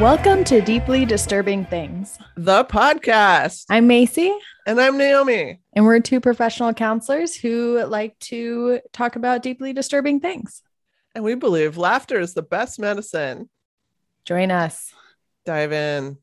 Welcome to Deeply Disturbing Things. The podcast. I'm Macy, And I'm Naomi. and we're two professional counselors who like to talk about deeply disturbing things. And we believe laughter is the best medicine. Join us. Dive in.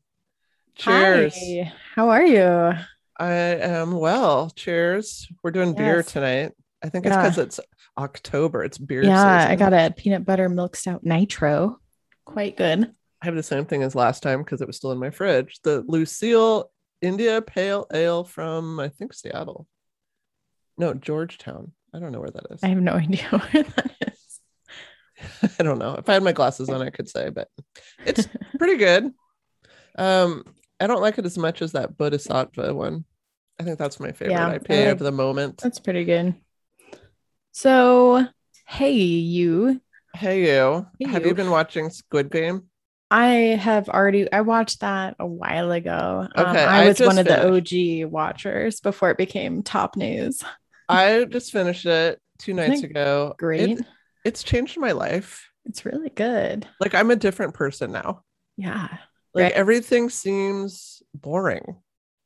Cheers. Hi. How are you? I am well. Cheers. We're doing beer tonight. I think it's because it's October. It's beer yeah, season. I got a peanut butter milk stout nitro. Quite good. I have the same thing as last time because it was still in my fridge. The Lucille India Pale Ale from I think Seattle. No, Georgetown. I don't know where that is. I have no idea where that is. I don't know. If I had my glasses on, I could say, but it's pretty good. Um, I don't like it as much as that Bodhizafa one. I think that's my favorite Yeah, IPA of the moment. That's pretty good. So, hey, you. Hey, you. Hey, Have you. you been watching Squid Game? I have already I watched that a while ago. Um, Okay, I I was one of the OG watchers before it became top news. I just finished it two nights ago. Great. It- it's changed my life. it's really good. Like I'm a different person now. Yeah. Like Right. everything seems boring.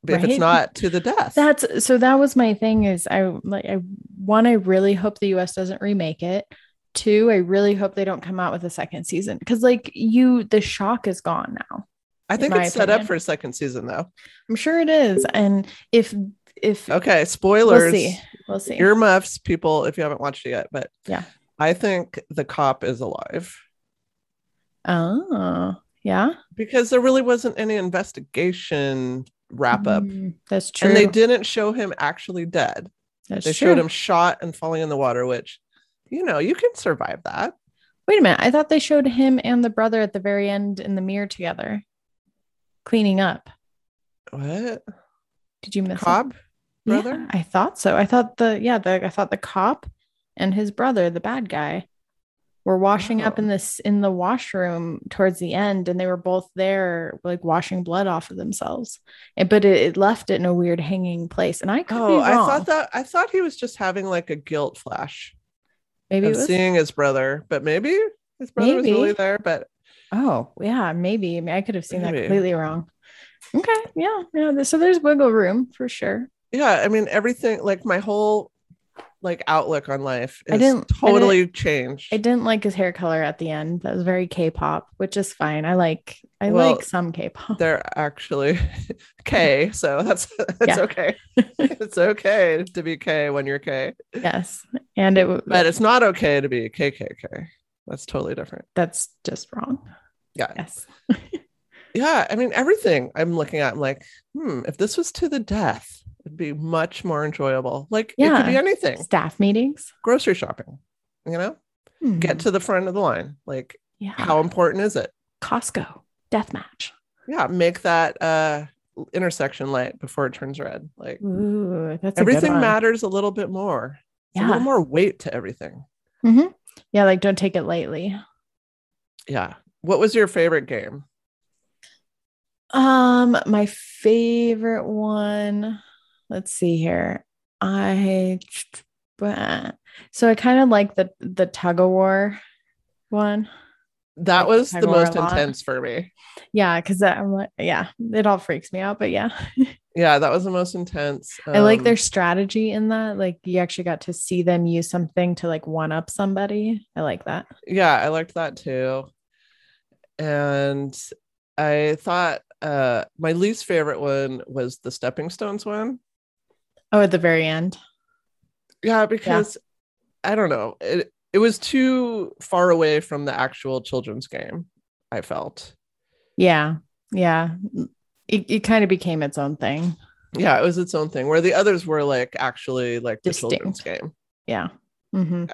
If Right? it's not to the death. That's so that was my thing is I like I one I really hope the US doesn't remake it. Two, I really hope they don't come out with a second season because like you the shock is gone now. I think it's set up for a second season though. I'm sure it is and if if Okay, spoilers. we'll see. We'll see. earmuffs people if you haven't watched it yet but Yeah. i think the cop is alive oh, yeah. because there really wasn't any investigation wrap up Mm, that's true. and they didn't show him actually dead That's they true. showed him shot and falling in the water which you know you can survive that Wait a minute. I thought they showed him and the brother at the very end in the mirror together, cleaning up. what Did you miss it? cobb Yeah, brother? I thought so. I thought the yeah, the I thought the cop and his brother, the bad guy, were washing up Oh. in this in the washroom towards the end, and they were both there, like washing blood off of themselves. And, but it, it left it in a weird hanging place, and I could be oh wrong. i thought that i thought he was just having like a guilt flash maybe was. seeing his brother but maybe his brother was Maybe. really there but Oh yeah, maybe. I, mean, I could have seen that completely wrong. Okay, yeah, yeah. So there's wiggle room for sure. yeah i mean everything like my whole like outlook on life I didn't- I totally changed I didn't like his hair color at the end. That was very K-pop, which is fine. I like I Well, like some K-pop. they're actually k so that's that's Yeah. okay it's okay to be k when you're k Yes, and it w- but it's not okay to be kkk that's totally different that's just wrong. yeah Yes. yeah i mean everything i'm looking at i'm like hmm if this was to the death it'd be much more enjoyable like yeah. it could be anything Staff meetings. grocery shopping you know get to the front of the line like Hmm. yeah. how important is it Costco death match. yeah make that uh intersection light before it turns red like Ooh, everything matters a little bit more There's a little more weight to everything Mhm. Yeah, like don't take it lightly. yeah what was your favorite game Um, my favorite one. Let's see here. I so I kind of like the the tug of war one. That Like was the most intense for me Yeah, because I'm like, yeah, it all freaks me out. But yeah, yeah that was the most intense I like Um, their strategy in that. Like you actually got to see them use something to like one up somebody. I like that. yeah i liked that too and i thought uh my least favorite one was the stepping stones one Oh, at the very end. yeah because i don't know it, it was too far away from the actual children's game i felt Yeah, yeah. It, it kind of became its own thing. yeah it was its own thing where the others were like actually like the children's Distinct. game Yeah. hmm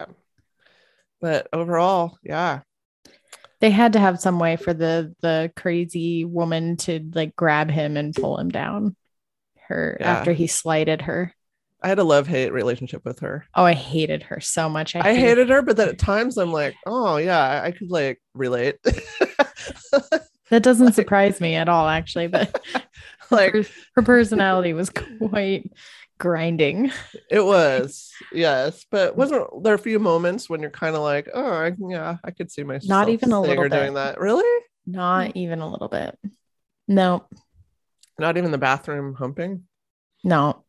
but overall yeah They had to have some way for the the crazy woman to like grab him and pull him down. Her Yeah. after he slighted her. I had a love-hate relationship with her Oh, I hated her so much. i hated her but then at times i'm like oh yeah i, I could like relate That doesn't surprise me at all, actually. But like her, her personality was quite grinding. It was, yes, but mm. wasn't there a few moments when you're kind of like, oh, I, yeah, I could see myself. Not even a little or doing bit. that. Really? Not hmm. even a little bit. No. Not even the bathroom humping. No.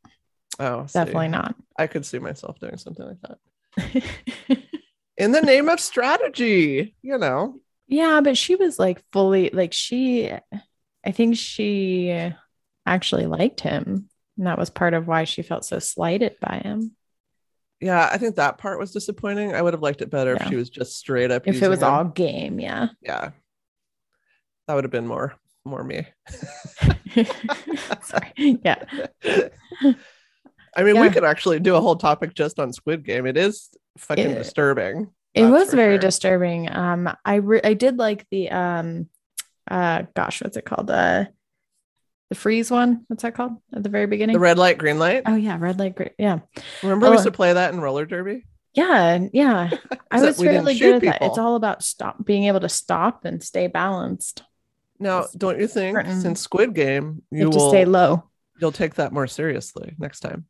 Oh, see. Definitely not. I could see myself doing something like that. In the name of strategy, you know. Yeah, but she was like fully like she I think she actually liked him. And that was part of why she felt so slighted by him. Yeah, I think that part was disappointing. I would have liked it better Yeah. if she was just straight up. If it was him. all game, yeah. yeah, that would have been more more me. Sorry. Yeah. I mean, we could actually do a whole topic just on Squid Game. It is fucking It- disturbing. It was very sure. disturbing. Um, I re- I did like the um, uh, gosh, what's it called? Uh, the freeze one. What's that called at the very beginning? The red light, green light. oh yeah, red light. Great. Yeah, Remember we oh. used to play that in roller derby. yeah, yeah. I was we shoot good at that. It's all about stop being able to stop and stay balanced. Now, don't you think certain- since Squid Game, You you have to will stay low. you'll take that more seriously next time?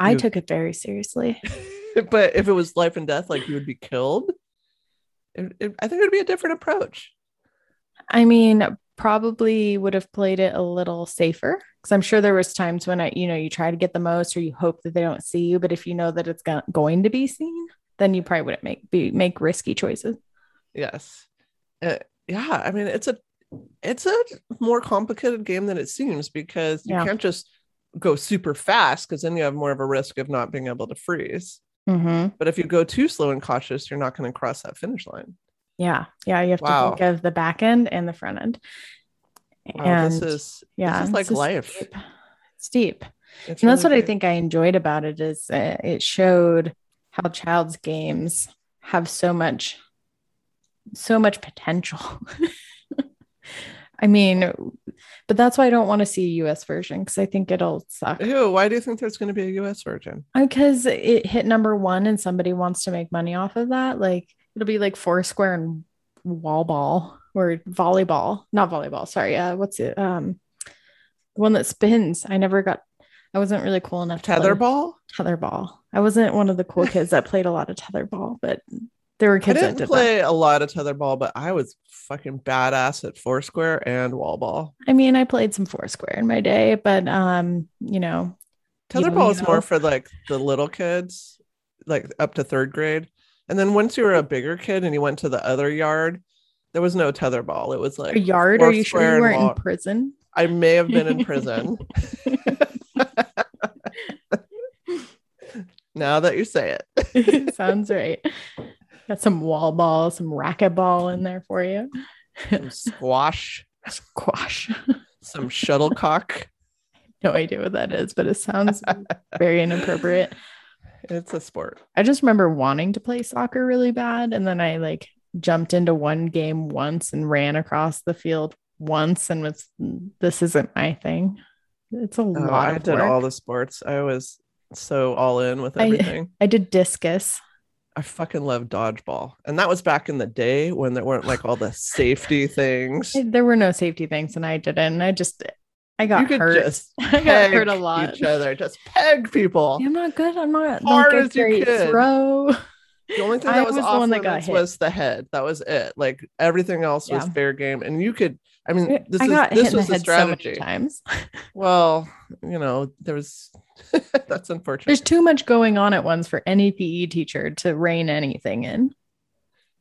I took it very seriously. but if it was life and death, like you would be killed, it, it- I think it would be a different approach. I mean, probably would have played it a little safer because I'm sure there was times when I, you know, you try to get the most or you hope that they don't see you, but if you know that it's go- going to be seen, then you probably wouldn't make be make risky choices. Yes. Uh, yeah. I mean, it's a it's a more complicated game than it seems because you Yeah. can't just go super fast because then you have more of a risk of not being able to freeze. Mm-hmm. But if you go too slow and cautious, you're not going to cross that finish line. Yeah, yeah, you have Wow. to think of the back end and the front end. Wow, and this is yeah, this is like life. Steep. It's and that's really what I think I enjoyed about it is uh, it showed how child's games have so much so much potential i mean but that's why i don't want to see a us version because i think it'll suck Ew, why do you think there's going to be a US version? because it hit number one and somebody wants to make money off of that like it'll be like foursquare and wall ball or volleyball not volleyball sorry uh what's it um the one that spins i never got i wasn't really cool enough to Tetherball? tetherball. I wasn't one of the cool kids that played a lot of tetherball, but there were I kids that didn't did play a lot of tetherball, but I was fucking badass at Foursquare and wall ball. I mean, I played some foursquare in my day, but um, you know, Tetherball you is more for like the little kids, like up to third grade. And then once you were a bigger kid and you went to the other yard, there was no tetherball. It was like a yard. Are you sure you weren't in prison? I may have been in prison. now that you say it. Sounds right. Got some wall ball, some racquetball in there for you. Some squash, Squash. some shuttlecock. no idea what that is, but it sounds very inappropriate. It's a sport. I just remember wanting to play soccer really bad. And then I like jumped into one game once and ran across the field once and was, this isn't my thing. It's a Oh, lot I of did work. all the sports. I was so all in with I- everything. I did discus. I fucking love dodgeball. And that was back in the day when there weren't like all the safety things. There were no safety things and I didn't. I just, I got you could hurt. just I got hurt a lot. each other, just peg people. Yeah, I'm not good. I'm not Hard as you could. throw. The only thing I that was, was the off one that got hit. was the head. That was it. Like everything else was fair game. And you could, I mean, this I is this was the the head so strategy. times. well, you know, there was that's unfortunate. There's too much going on at once for any PE teacher to rein anything in.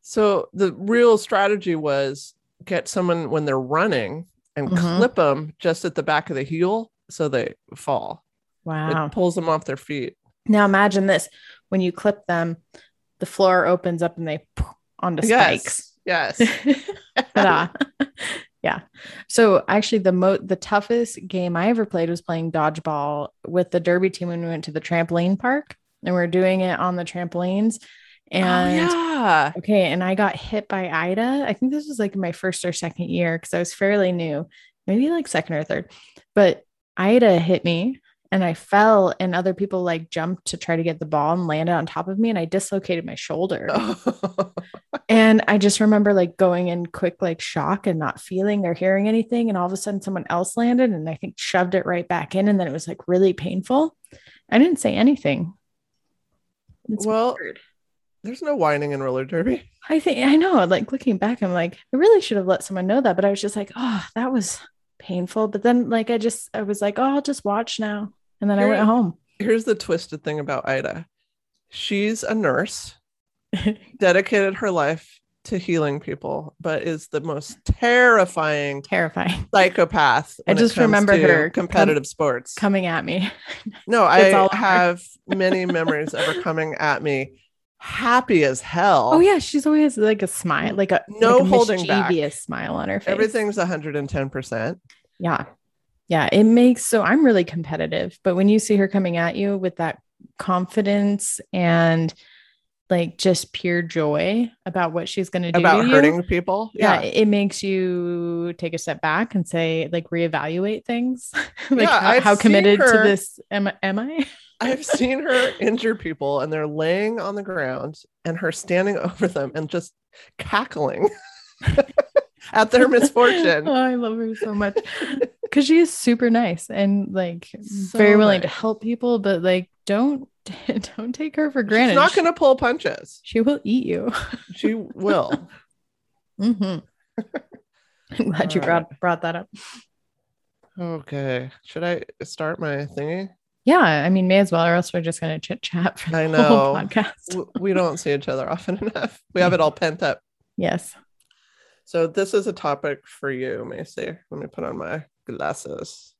So the real strategy was get someone when they're running and Mhm. clip them just at the back of the heel so they fall. Wow. It pulls them off their feet. Now imagine this: when you clip them, the floor opens up and they onto spikes. Yes. Ta-da. Yeah. So actually, the mo the toughest game I ever played was playing dodgeball with the derby team when we went to the trampoline park, and we are doing it on the trampolines. Oh, and oh, yeah. okay, and I got hit by Ida. I think this was like my first or second year because I was fairly new, maybe like second or third. But Ida hit me and I fell, and other people like jumped to try to get the ball and landed on top of me, and I dislocated my shoulder. And I just remember like going in quick, like shock and not feeling or hearing anything. And all of a sudden, someone else landed and I think shoved it right back in. And then it was like really painful. I didn't say anything. It's Well, weird. There's no whining in roller derby. I think I know. Like looking back, I'm like, I really should have let someone know that, but I was just like, oh, that was painful. But then, like, I just, I was like, oh, I'll just watch now, and then Here- I went home. Here's the twisted thing about Ida. She's a nurse, dedicated her life to healing people, but is the most terrifying Terrifying. psychopath. I just remember her competitive sports. Coming at me. No, I have many memories of her coming at me, happy as hell. Oh yeah, she's always like a smile, like a No like a holding back. smile on her face. everything's 110%. Yeah. Yeah. It makes so I'm really competitive, but when you see her coming at you with that confidence and like just pure joy about what she's going to do About to you, hurting people. yeah, Yeah. it makes you take a step back and say, like, reevaluate things. like, Yeah, how, how committed to this am, I- am I? I've seen her injure people and they're laying on the ground and her standing over them and just cackling at their misfortune. oh, I love her so much because she is super nice and like So very willing to help people, but like don't don't take her for granted. She's not going to pull punches. She will eat you. She will. mm-hmm. I'm glad you All brought brought that up. Okay. Should I start my thingy? Yeah, I mean, may as well, or else we're just gonna chit chat for the I whole know. podcast. We don't see each other often enough. We have it all pent up. Yes. So this is a topic for you, Macy. Let me put on my glasses.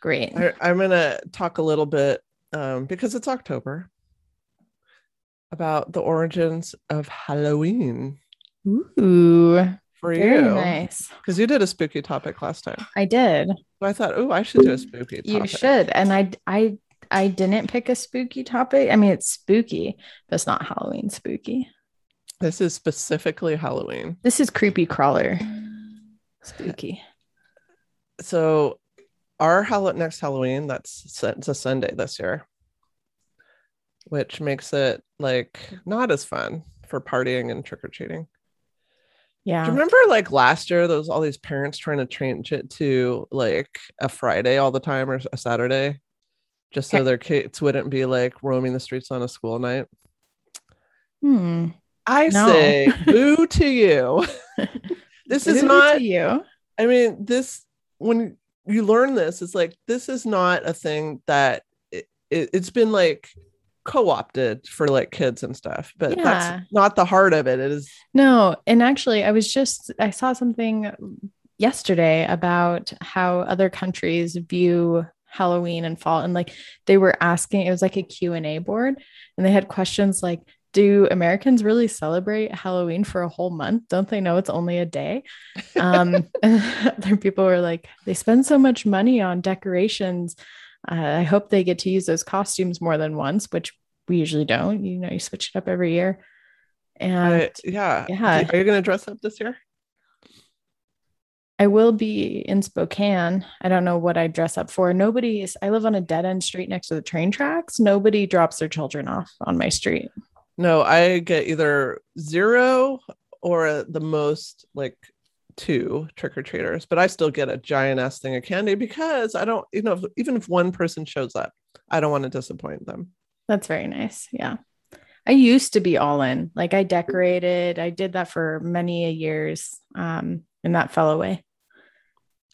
Great. I, I'm gonna talk a little bit um, because it's October about the origins of Halloween Ooh, for very you. nice. Because you did a spooky topic last time. I did. So I thought, oh, I should do a spooky topic. You should. And I I I didn't pick a spooky topic. I mean, it's spooky, but it's not Halloween spooky. This is specifically Halloween. This is creepy crawler spooky. So our Hall- next Halloween, that's it's a Sunday this year, which makes it like not as fun for partying and trick or treating. Do Yeah. you remember like last year, there was all these parents trying to change it to like a Friday all the time or a Saturday, just so their kids wouldn't be like roaming the streets on a school night. Hmm. I No. say boo to you. this is not you. I mean, this when you learn this, it's like this is not a thing that it, it, it's been like co-opted for like kids and stuff, but Yeah. that's not the heart of it. It is No, and actually, I was just I saw something yesterday about how other countries view Halloween and fall, and like they were asking, it was like a Q and A board, and they had questions like, "Do Americans really celebrate Halloween for a whole month? Don't they know it's only a day?" Um, other people were like, "They spend so much money on decorations. Uh, I hope they get to use those costumes more than once, which we usually don't. You know, you switch it up every year." And I- yeah. yeah. Are you gonna dress up this year? I will be in Spokane. I don't know what I dress up for. Nobody is, I live on a dead end street next to the train tracks. Nobody drops their children off on my street. No, I get either zero or at the most like two trick or treaters, but I still get a giant ass thing of candy because I don't, you know, if- even if one person shows up, I don't want to disappoint them. That's very nice. Yeah. I used to be all in. Like I decorated. I did that for many a years. Um, and that fell away.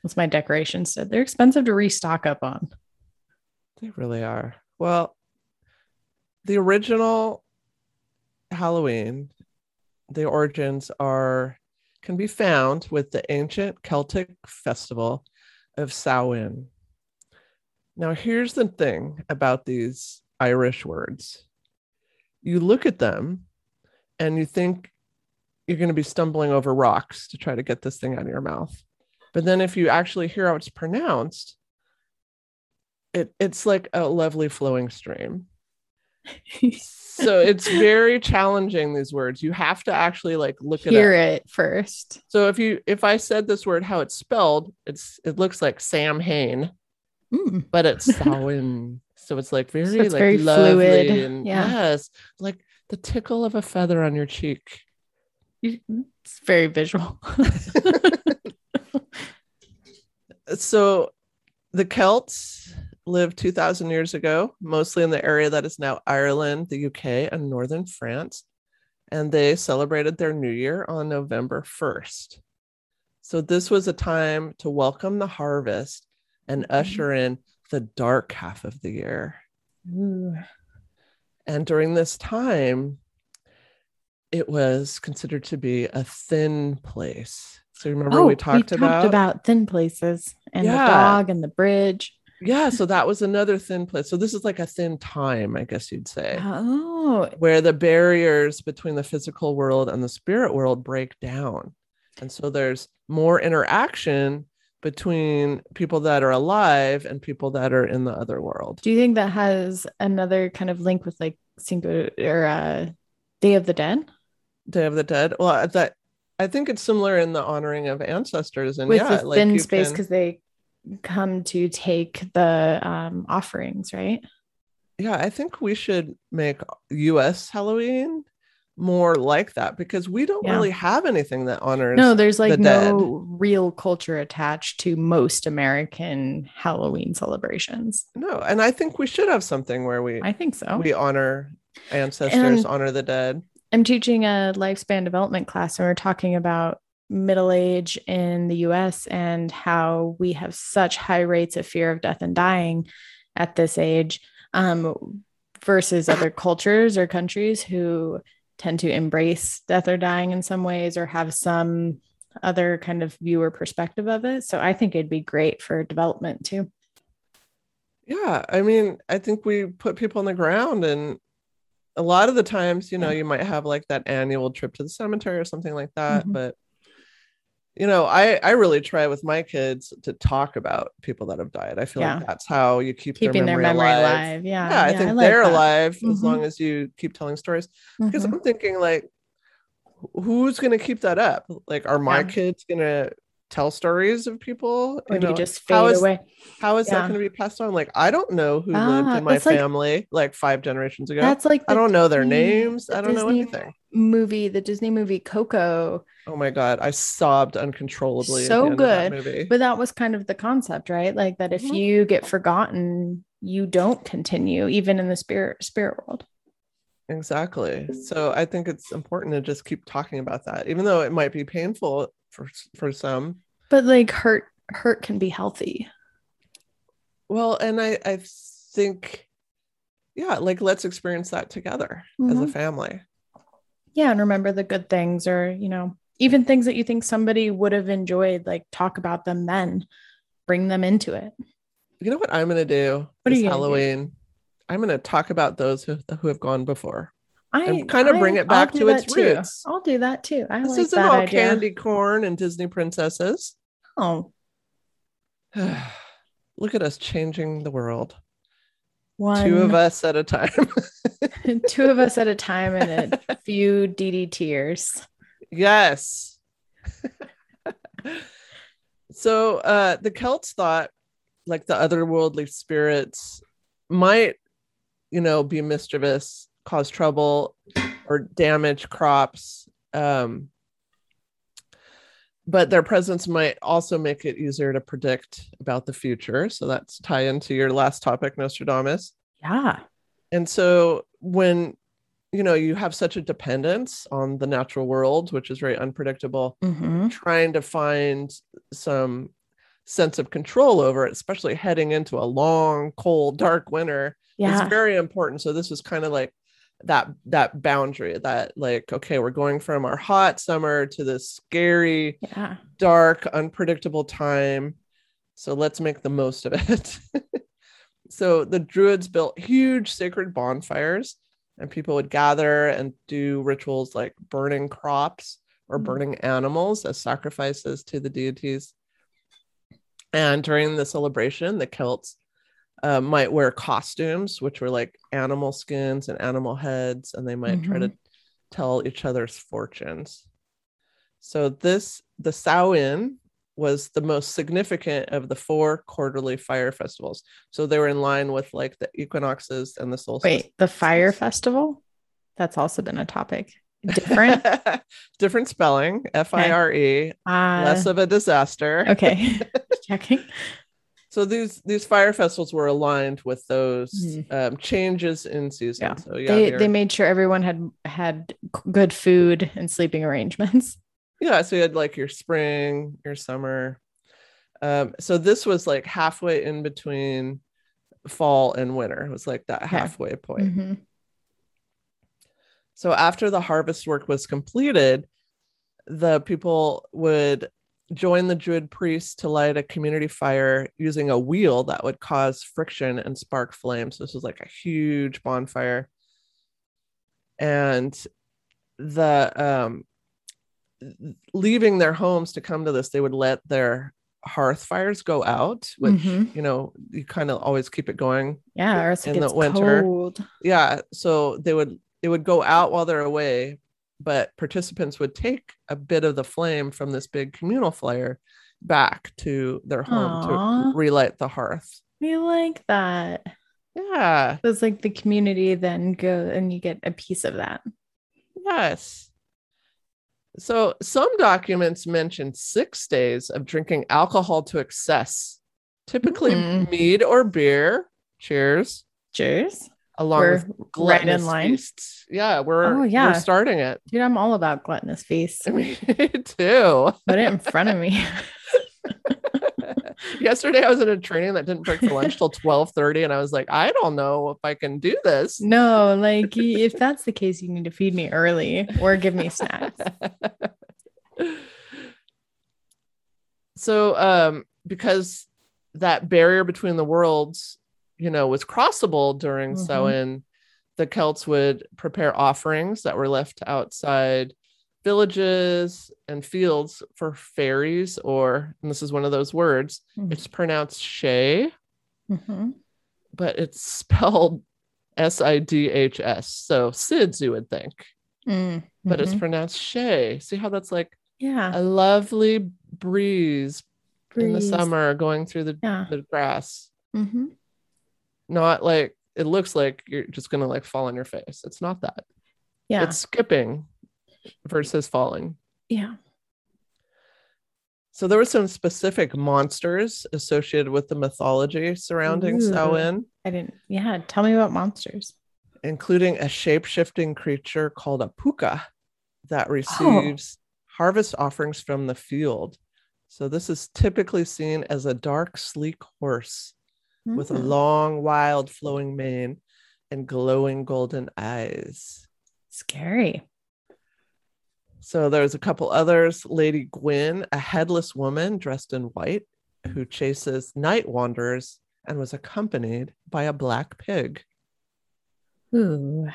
That's my decorations did. They're expensive to restock up on. They really are. Well, the original Halloween, the origins are can be found with the ancient Celtic festival of Samhain. Now, here's the thing about these Irish words. You look at them and you think you're going to be stumbling over rocks to try to get this thing out of your mouth. But then if you actually hear how it's pronounced, it it's like a lovely flowing stream. So it's very challenging these words. You have to actually like look at Hear it. it first. So if you if I said this word how it's spelled, it's it looks like Sam Hain, Mm. but it's Samhain. so it's like very it's like very lovely fluid. and Yeah. yes, like the tickle of a feather on your cheek. It's very visual. so the Celts lived 2000 years ago, mostly in the area that is now Ireland, the UK, and northern France. and they celebrated their new year on November 1st. So this was a time to welcome the harvest and Mhm. usher in the dark half of the year. Ooh. And during this time, it was considered to be a thin place. So remember Oh, we talked about, about thin places and Yeah. the dog and the bridge. Yeah, so that was another thin place. So this is like a thin time, I guess you'd say, Oh, where the barriers between the physical world and the spirit world break down. And so there's more interaction between people that are alive and people that are in the other world. do you think that has another kind of link with like Cinco or uh, Day of the Dead Day of the Dead. Well, that I think it's similar in the honoring of ancestors and with yeah, the like thin you space can- because they come to take the um, offerings, right? yeah, I think we should make US Halloween more like that because we don't Yeah. really have anything that honors No, there's like the no real culture attached to most American Halloween celebrations. no, and I think we should have something where we I think so. we honor ancestors, And- honor the dead. I'm teaching a lifespan development class, and we're talking about middle age in the US and how we have such high rates of fear of death and dying at this age um, versus other cultures or countries who tend to embrace death or dying in some ways or have some other kind of viewer perspective of it. So I think it'd be great for development too. Yeah, I mean, I think we put people on the ground and a lot of the times, you know, you might have like that annual trip to the cemetery or something like that, Mhm. but you know, I I really try with my kids to talk about people that have died. I feel Yeah. like that's how you keep Keeping their their memory, memory alive. alive. Yeah. Yeah, I think like they're that. alive as Mhm. long as you keep telling stories. Because Mhm. I'm thinking like who's going to keep that up? Like are my Yeah. kids going to tell stories of people? Or You do you just fade is- away? how is that going to be passed on? Like, I don't know who lived Ah, in my that's like- family like five generations ago. That's like I don't know their Disney- names. the I don't know anything. movie, the Disney movie Coco. Oh my god, I sobbed uncontrollably. So the end of that good, movie. But that was kind of the concept, right? Like that if Mhm. you get forgotten, you don't continue, even in the spirit spirit world. exactly. So I think it's important to just keep talking about that, even though it might be painful for for some. But like hurt hurt can be healthy. Well, and I I think, yeah, like let's experience that together as a Mhm. family. Yeah, and remember the good things or, you know, even things that you think somebody would have enjoyed, like talk about them then. Bring them into it. You know what I'm gonna do What are this you gonna do? Halloween? I'm gonna talk about those who who have gone before. I And kinda bring it back to its too. roots. I'll do that too. I This like isn't all idea. candy corn and Disney princesses. Oh, Look at us changing the world. one, Two of us at a time. two of us at a time and a few DDTers. yes. so uh the Celts thought like the otherworldly spirits might, you know, be mischievous, cause trouble, or damage crops. Um but their presence might also make it easier to predict about the future. So that's tie into your last topic, Nostradamus. Yeah. And so when you know you have such a dependence on the natural world, which is very unpredictable, hmm trying to find some sense of control over it, especially heading into a long, cold, dark winter, Yeah. is very important. So this is kind of like that that boundary that like okay we're going from our hot summer to this scary yeah. dark, unpredictable time. So let's make the most of it. so the Druids built huge sacred bonfires, and people would gather and do rituals like burning crops or Mhm. burning animals as sacrifices to the deities. And during the celebration, the Celts uh, might wear costumes, which were like animal skins and animal heads, and they might try to tell each other's fortunes. So this the Samhain was the most significant of the four quarterly fire festivals. So they were in line with like the equinoxes and the solstice. Wait, the fire festival? That's also been a topic. Different. different spelling, F I R E, Uh, less of a disaster. okay. Checking. So these these fire festivals were aligned with those Mhm. um, changes in season. Yeah. So yeah, they they're- made sure everyone had had good food and sleeping arrangements. yeah. So you had like your spring, your summer. Um, so this was like halfway in between fall and winter. It was like that halfway point. Mhm. So after the harvest work was completed, the people would join the Druid priests to light a community fire using a wheel that would cause friction and spark flames. This was like a huge bonfire. And the um leaving their homes to come to this, they would let their hearth fires go out, which Mhm. you know, you kind of always keep it going Yeah, or it in the winter. cold. yeah so they would it would go out while they're away but participants would take a bit of the flame from this big communal flare back to their home Aw. to relight the hearth We like that. yeah It's like the community then go and you get a piece of that. yes so some documents mention six days of drinking alcohol to excess typically Hmm. mead or beer cheers Cheers. Along We're with right in gluttonous line. feasts. yeah we're Oh, yeah. we're starting it Dude, I'm all about gluttonous feasts. me too Put it in front of me. Yesterday I was in a training that didn't break for lunch till 12:30 and I was like, I don't know if I can do this. No, like if that's the case, you need to feed me early or give me snacks. so um because that barrier between the worlds, you know, was crossable during Mhm. Samhain, the Celts would prepare offerings that were left outside villages and fields for fairies or and this is one of those words, Mhm. it's pronounced shay. Mhm. but it's spelled S I D H S. So SIDS, you would think, Mm, but it's mhm. pronounced Shay. See how that's like yeah. a lovely breeze in the summer going through the, Yeah. the grass. Not like it looks like you're just gonna like fall on your face. It's not that. Yeah. It's skipping versus falling. yeah. So there were some specific monsters associated with the mythology surrounding Ooh. Samhain. I didn't. Yeah. Tell me about monsters. including a shape-shifting creature called a puka that Oh. receives harvest offerings from the field. So this is typically seen as a dark, sleek horse with a Mm, long, wild, flowing mane and glowing golden eyes. scary. So there's a couple others. Lady Gwyn, a headless woman dressed in white who chases night wanderers and was accompanied by a black pig. Ooh.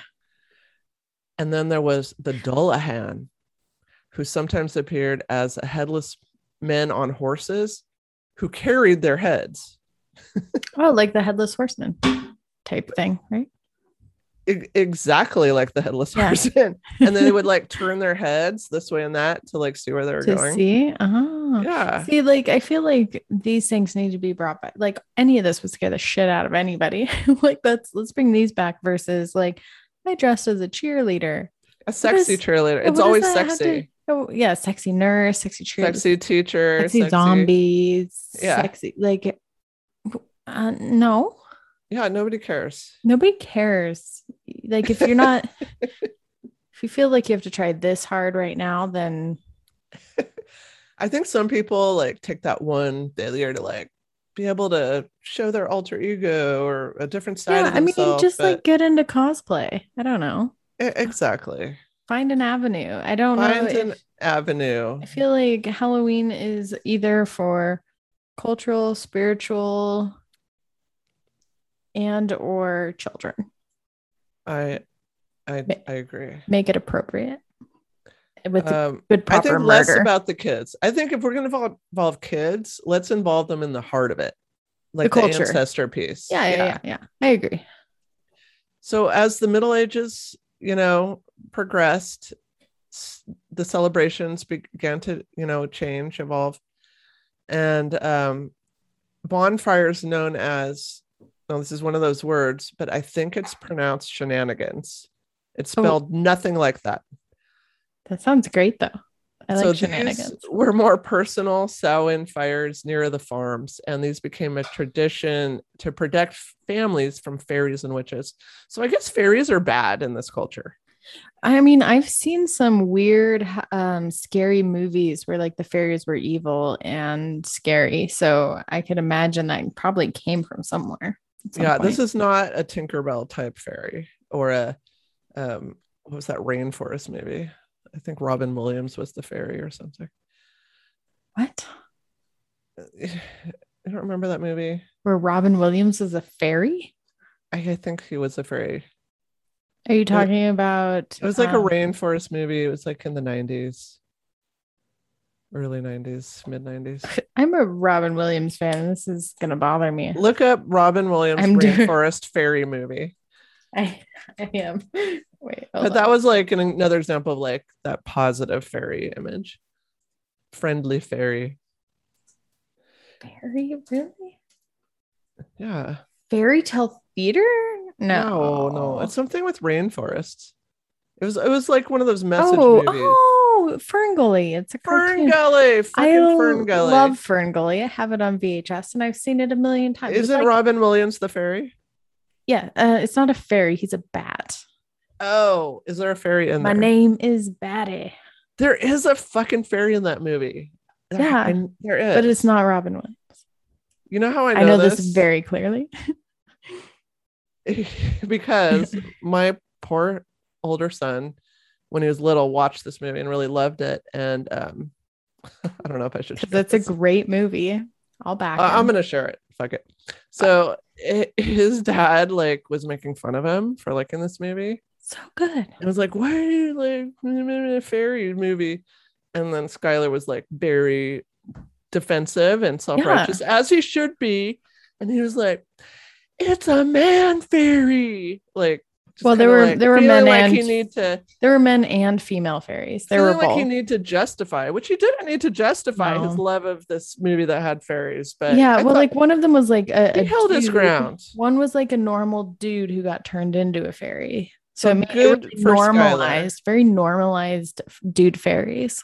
And then there was the Dullahan, who sometimes appeared as a headless men on horses who carried their heads. Oh, like the headless horseman type thing, right? E- exactly like the headless Yeah. horseman. and then they would like turn their heads this way and that to like see where they were to going. see. Oh. Yeah. See, like I feel like these things need to be brought back. Like any of this would scare the shit out of anybody. like let's let's bring these back versus like I dressed as a cheerleader. A sexy is- cheerleader. It's always sexy. oh yeah, sexy nurse, sexy cheerleader, Sexy teacher. sexy, zombies, Yeah. sexy like uh, no, Yeah, nobody cares. nobody cares. Like if you're not if you feel like you have to try this hard right now, then I think some people like take that one year to like be able to show their alter ego or a different side yeah, of I mean just like get into cosplay. I don't know. Exactly. Find an avenue. I don't know. Find if- an avenue. I feel like Halloween is either for cultural, spiritual, and or children. I I Ma- I agree. Make it appropriate with Um, good I proper think less murder. about the kids. I think if we're going to involve, involve kids, let's involve them in the heart of it, like the, culture. ancestor piece. yeah, yeah, yeah, yeah. I agree. So as the Middle Ages, you know, progressed, the celebrations began to, you know, change, evolve, and um, bonfires known as. No, this is one of those words, but I think it's pronounced shenanigans. It's Oh. spelled nothing like that. That sounds great though. I like so shenanigans. these were more personal Samhain fires near the farms, and these became a tradition to protect families from fairies and witches. So I guess fairies are bad in this culture. I mean, I've seen some weird, um, scary movies where like the fairies were evil and scary. So I could imagine that probably came from somewhere. Yeah, this is not a Tinkerbell type fairy or a um what was that rainforest movie? I think Robin Williams was the fairy or something. what? I don't remember that movie. Where Robin Williams is a fairy? I, I think he was a fairy. Are you talking about? It was like a um, rainforest movie. It was like in the 90s, early 90s, mid 90s. I'm a Robin Williams fan. This is gonna bother me. Look up Robin Williams I'm doing- rainforest fairy movie. I, I am. Wait, But that was like an, another example of like that positive fairy image. Friendly fairy. fairy. Really? Yeah. Fairy tale theater? No, No, no, it's something with rainforests. It was it was like one of those message oh, movies. oh, Ferngully. It's a Fern cartoon. Gully, I Fern Gully. love Ferngully. I have it on VHS and I've seen it a million times. Isn't like- Robin Williams the fairy? Yeah, uh, it's not a fairy. He's a bat. Oh, is there a fairy in that? My there? name is Batty, There is a fucking fairy in that movie. There- Yeah, I- there is. but it's not Robin Williams. You know how I know, I know, this, this very clearly. because my poor older son, when he was little, watched this movie and really loved it. And um, I don't know if I should. That's a great movie. I'll back. Uh, I'm gonna share it. Fuck it. So i- his dad like was making fun of him for liking this movie. so good. It was like, why are you like a fairy movie? And then Skylar was like very defensive and self-righteous, as he should be. And he was like, it's a man fairy. Like, Well, there were- like there were men like and- need to There were men and female fairies. There were like both. need to justify, which he didn't need to justify his love of this movie that had fairies. But yeah, I well, like one of them was like a, he a held his ground. One was like a normal dude who got turned into a fairy. So, So it made good it for Skylar. normalized, very normalized dude fairies.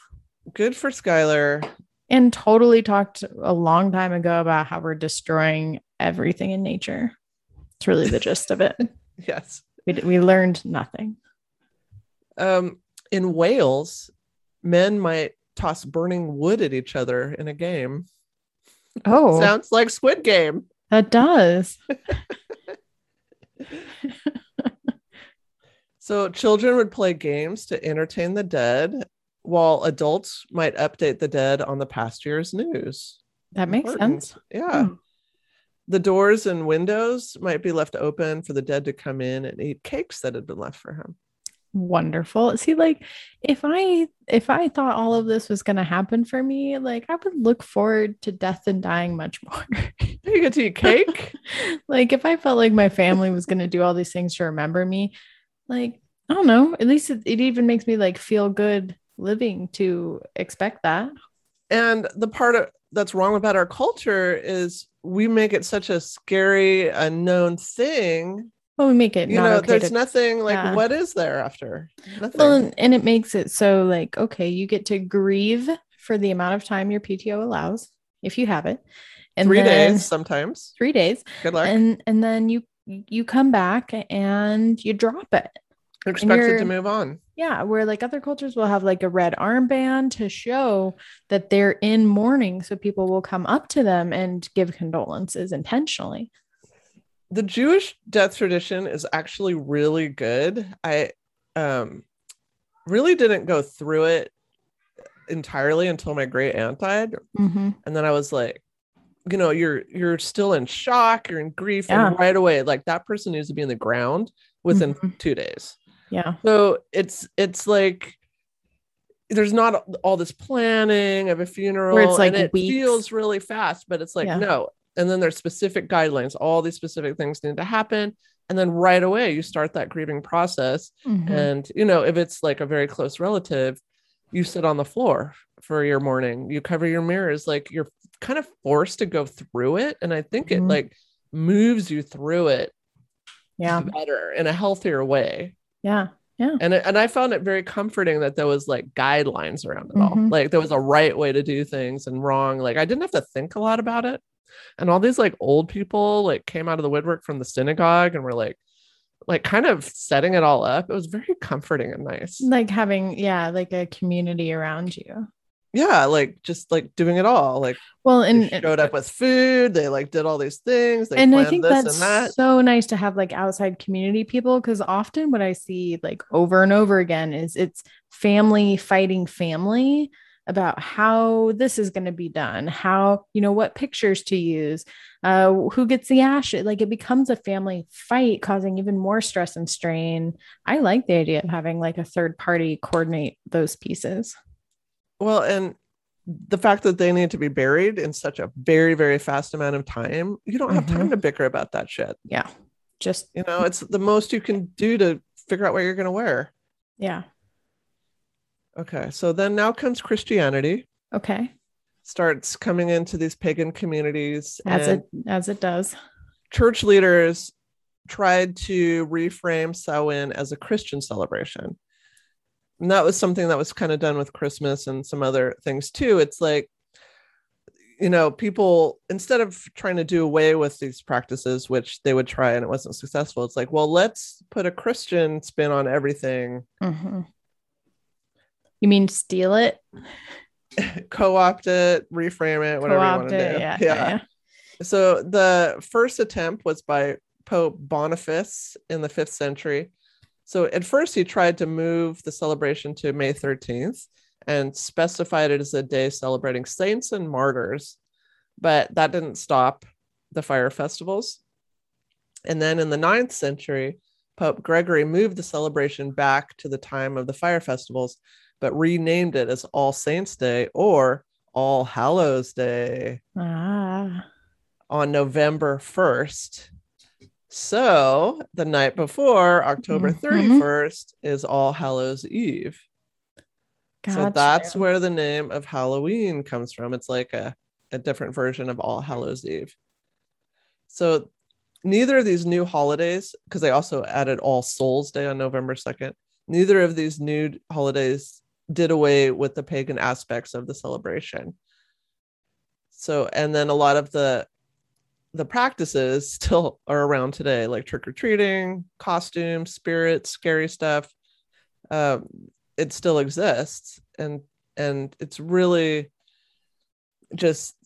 Good for Skylar. And totally talked a long time ago about how we're destroying everything in nature. It's really the gist of it. Yes. We, we learned nothing. Um, in Wales, men might toss burning wood at each other in a game. Oh, Sounds like Squid Game. that does. So children would play games to entertain the dead, while adults might update the dead on the past year's news. That makes Important. sense. Yeah. Hmm. The doors and windows might be left open for the dead to come in and eat cakes that had been left for him. wonderful see like if i if i thought all of this was going to happen for me like i would look forward to death and dying much more You get to eat cake. like if i felt like my family was going to do all these things to remember me like i don't know at least it, it even makes me like feel good living to expect that and the part of, that's wrong about our culture is we make it such a scary unknown thing. Well we make it you know okay there's to- nothing like yeah. what is there after? Nothing. well and, it makes it so like okay you get to grieve for the amount of time your pto allows if you have it and three days sometimes. Three days. Good luck. And and then you you come back and you drop it. You're expected you're- to move on yeah where like other cultures will have like a red armband to show that they're in mourning so people will come up to them and give condolences intentionally the jewish death tradition is actually really good i um really didn't go through it entirely until my great aunt died mm-hmm. and then i was like you know you're you're still in shock you're in grief Yeah. and right away like that person needs to be in the ground within Mhm. two days yeah. So it's it's like there's not all this planning of a funeral Where it's, like, and it weeks. feels really fast but it's like Yeah. no. And then there's specific guidelines. All these specific things need to happen. And then right away you start that grieving process. Mhm. and you know if it's like a very close relative you sit on the floor for your mourning. You cover your mirrors. Like you're kind of forced to go through it. And i think Mhm. it like moves you through it yeah. better in a healthier way yeah Yeah. And it, and I found it very comforting that there was like guidelines around it all. Mhm. Like there was a right way to do things and wrong. Like I didn't have to think a lot about it. And all these like old people like came out of the woodwork from the synagogue and were like like kind of setting it all up. It was very comforting and nice. Like having, yeah, like a community around you. Yeah, like just like doing it all. Like Well, they and showed up with food. They like did all these things. They and I think that's that. so nice to have like outside community people because often what I see like over and over again is it's family fighting family about how this is going to be done, how, you know, what pictures to use, uh, who gets the ash. Like it becomes a family fight, causing even more stress and strain. I like the idea of having like a third party coordinate those pieces. Well, and the fact that they need to be buried in such a very, very fast amount of time, you don't have time Mhm. to bicker about that shit. Yeah. Just, You know, it's the most you can do to figure out what you're going to wear. yeah. Okay. So then now comes Christianity, Okay. starts coming into these pagan communities. As it, as it does. church leaders tried to reframe Samhain as a Christian celebration. And that was something that was kind of done with Christmas and some other things too. It's like, you know, people, instead of trying to do away with these practices, which they would try and it wasn't successful, it's like, well, let's put a Christian spin on everything, Mhm. You mean steal it? co opt it, reframe it, whatever you want to it? do. Yeah, yeah, yeah. So the first attempt was by Pope Boniface in the fifth century. So at first he tried to move the celebration to May 13th and specified it as a day celebrating saints and martyrs, but that didn't stop the fire festivals. And then in the ninth century, Pope Gregory moved the celebration back to the time of the fire festivals, but renamed it as All Saints Day or All Hallows Day Ah. on November 1st. So the night before, October Mhm. 31st, is All Hallows Eve. So that's where the name of Halloween comes from. It's like a, a different version of All Hallows Eve. So neither of these new holidays, because they also added All Souls Day on November 2nd, neither of these new holidays did away with the pagan aspects of the celebration. So, and then a lot of the the practices still are around today, like trick or treating, costumes, spirits, scary stuff. Um, it still exists, and and it's really just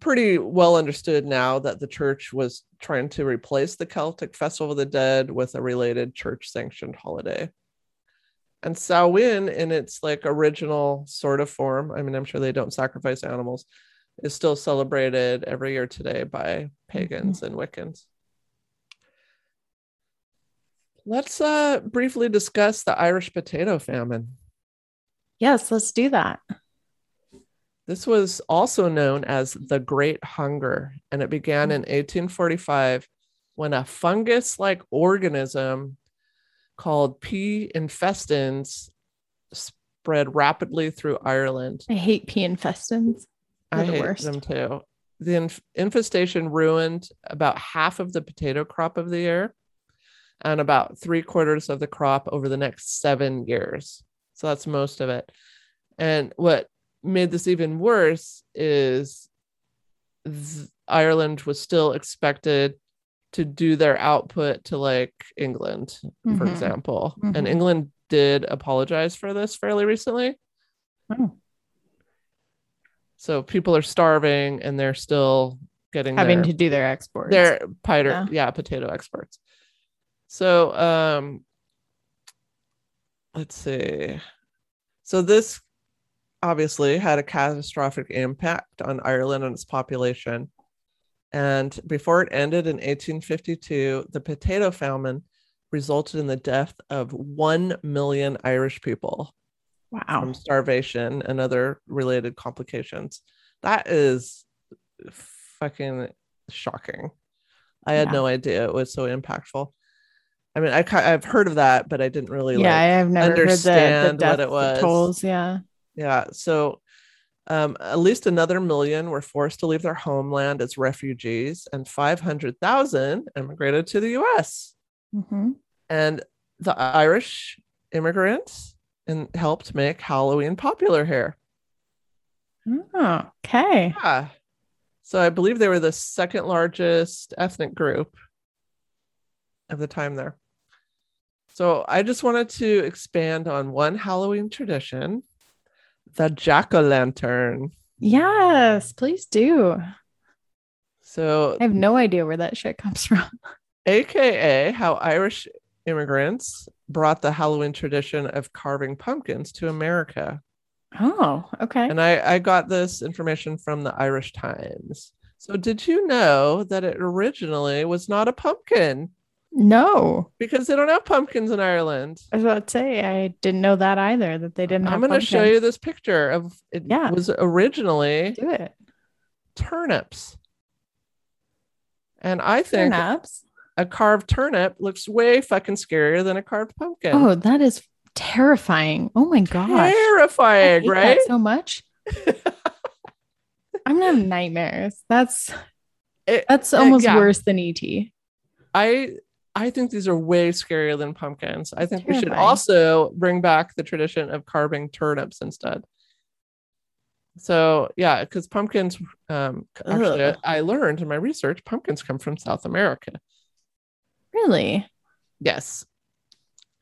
pretty well understood now that the church was trying to replace the Celtic Festival of the Dead with a related church sanctioned holiday. And Samhain, in its like original sort of form, I mean, I'm sure they don't sacrifice animals, is still celebrated every year today by pagans and Wiccans. Let's uh, briefly discuss the Irish potato famine. Yes, let's do that. This was also known as the Great Hunger, and it began in 1845 when a fungus like organism called P. infestans spread rapidly through Ireland. I hate pea I the hate worst. them too. The inf- infestation ruined about half of the potato crop of the year and about three quarters of the crop over the next seven years. So that's most of it. And what made this even worse is th- Ireland was still expected to do their output to like England, for Mhm. example. Mhm. And England did apologize for this fairly recently. Oh. So people are starving and they're still getting Having their, to do their exports. their piter, Yeah. yeah. potato exports. So um let's see. So this obviously had a catastrophic impact on Ireland and its population. And before it ended in 1852, the potato famine resulted in the death of 1 million Irish people wow. from starvation and other related complications. That is fucking shocking. I had Yeah. no idea it was so impactful. I mean, I I've heard of that, but I didn't really yeah, I have never heard the, the understand what it was. tolls. Yeah. Yeah, so um, at least another million were forced to leave their homeland as refugees, and 500,000 immigrated to the U.S. Mhm. And the Irish immigrants and helped make Halloween popular here. Oh, okay. Yeah. So I believe they were the second largest ethnic group of the time there. So I just wanted to expand on one Halloween tradition, the jack o' lantern. Yes, please do. So, I have no idea where that shit comes from. AKA how Irish immigrants brought the Halloween tradition of carving pumpkins to America. Oh, okay. And I, I got this information from the Irish Times. So, did you know that it originally was not a pumpkin? No, Because they don't have pumpkins in Ireland. I was about to say I didn't know that either. That they didn't. Have. I'm going to show you this picture of it Yeah. was originally Do it. turnips. And I think Turnips. A carved turnip looks way fucking scarier than a carved pumpkin. Oh, that is terrifying. Oh my gosh. Terrifying, right? so much. I'm gonna have nightmares. That's It- that's uh, almost yeah. worse than ET. I I think these are way scarier than pumpkins. I think we should also bring back the tradition of carving turnips instead. So yeah, because pumpkins, um, actually. I learned in my research, pumpkins come from South America. Really? Yes.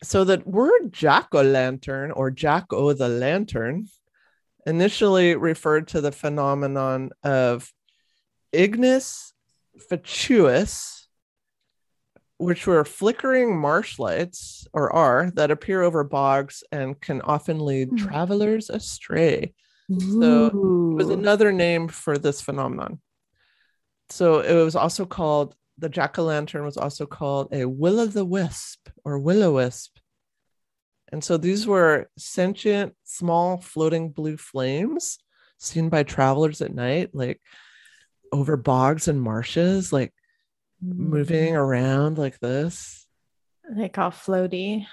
So the word jack o' lantern or jack o' the lantern initially referred to the phenomenon of ignis fatuus, which were flickering marsh lights or are that appear over bogs and can often lead Hmm. travelers astray. So, It was another name for this phenomenon. So it was also called the jack o' lantern was also called a will o' the wisp or will o' wisp. And so these were sentient, small, floating blue flames seen by travelers at night, like over bogs and marshes, like moving mm. around like this. They call floaty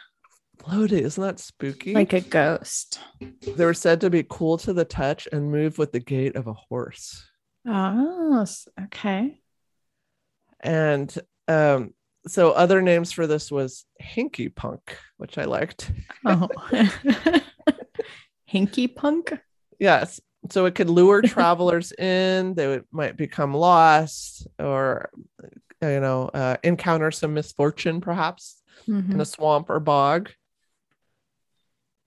Floaty, isn't that spooky? like a ghost. they were said to be cool to the touch and move with the gait of a horse. Oh, okay. And um, so other names for this was Hinky Punk, which I liked. Oh, hinky punk. Yes. So it could lure travelers in, they would, might become lost or, you know, uh, encounter some misfortune perhaps in Mhm. a swamp or bog.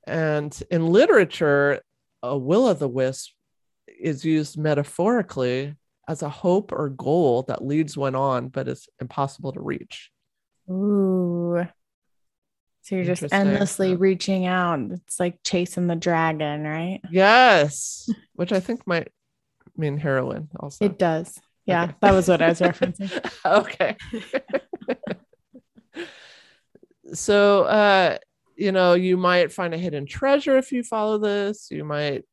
And in literature, a will o' the wisp is used metaphorically as a hope or goal that leads one on, but is impossible to reach. Ooh. So you're just endlessly reaching out. It's like chasing the dragon, right? Yes, which I think might mean heroin also. It does. Yeah, Okay. that was what I was referencing. okay. so, uh, you know, you might find a hidden treasure if you follow this. You might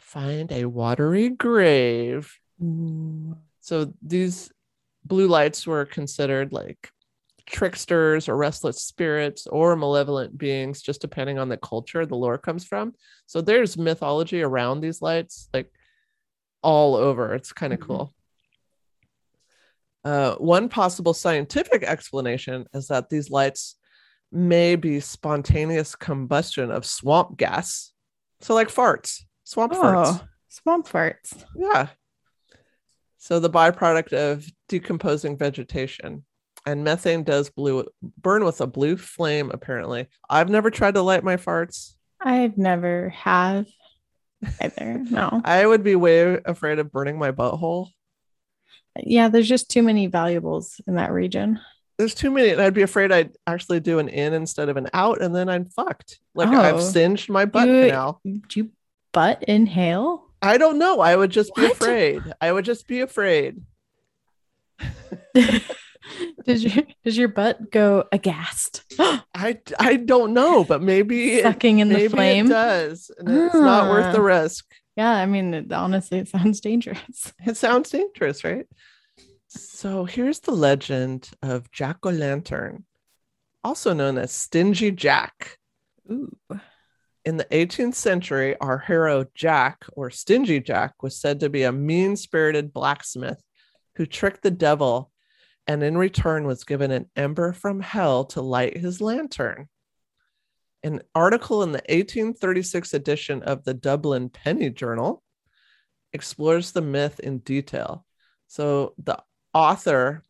find a watery grave. So these blue lights were considered like tricksters or restless spirits or malevolent beings, just depending on the culture the lore comes from. So there's mythology around these lights, like all over. It's kind of Mhm. cool. Uh, one possible scientific explanation is that these lights may be spontaneous combustion of swamp gas. So, like farts, swamp farts. Oh, swamp farts. Yeah. So the byproduct of decomposing vegetation and methane does blue burn with a blue flame apparently. I've never tried to light my farts. I've never have either. No. I would be way afraid of burning my butthole. Yeah, there's just too many valuables in that region. There's too many and I'd be afraid I'd actually do an in instead of an out and then I'm fucked. Like I've Oh. singed my butt You- canal. Do you butt inhale? I don't know. I would just be afraid. I would just be afraid. does your does your butt go aghast? I I don't know, but maybe Sucking in the maybe flame. it does. And it's not worth the Ah. risk. Yeah, I mean, it, honestly, it sounds dangerous. It sounds dangerous, right? So here's the legend of Jack o' Lantern, also known as Stingy Jack. Ooh. In the 18th century, our hero Jack, or Stingy Jack, was said to be a mean spirited blacksmith who tricked the devil and in return was given an ember from hell to light his lantern. An article in the 1836 edition of the Dublin Penny Journal explores the myth in detail. So the author,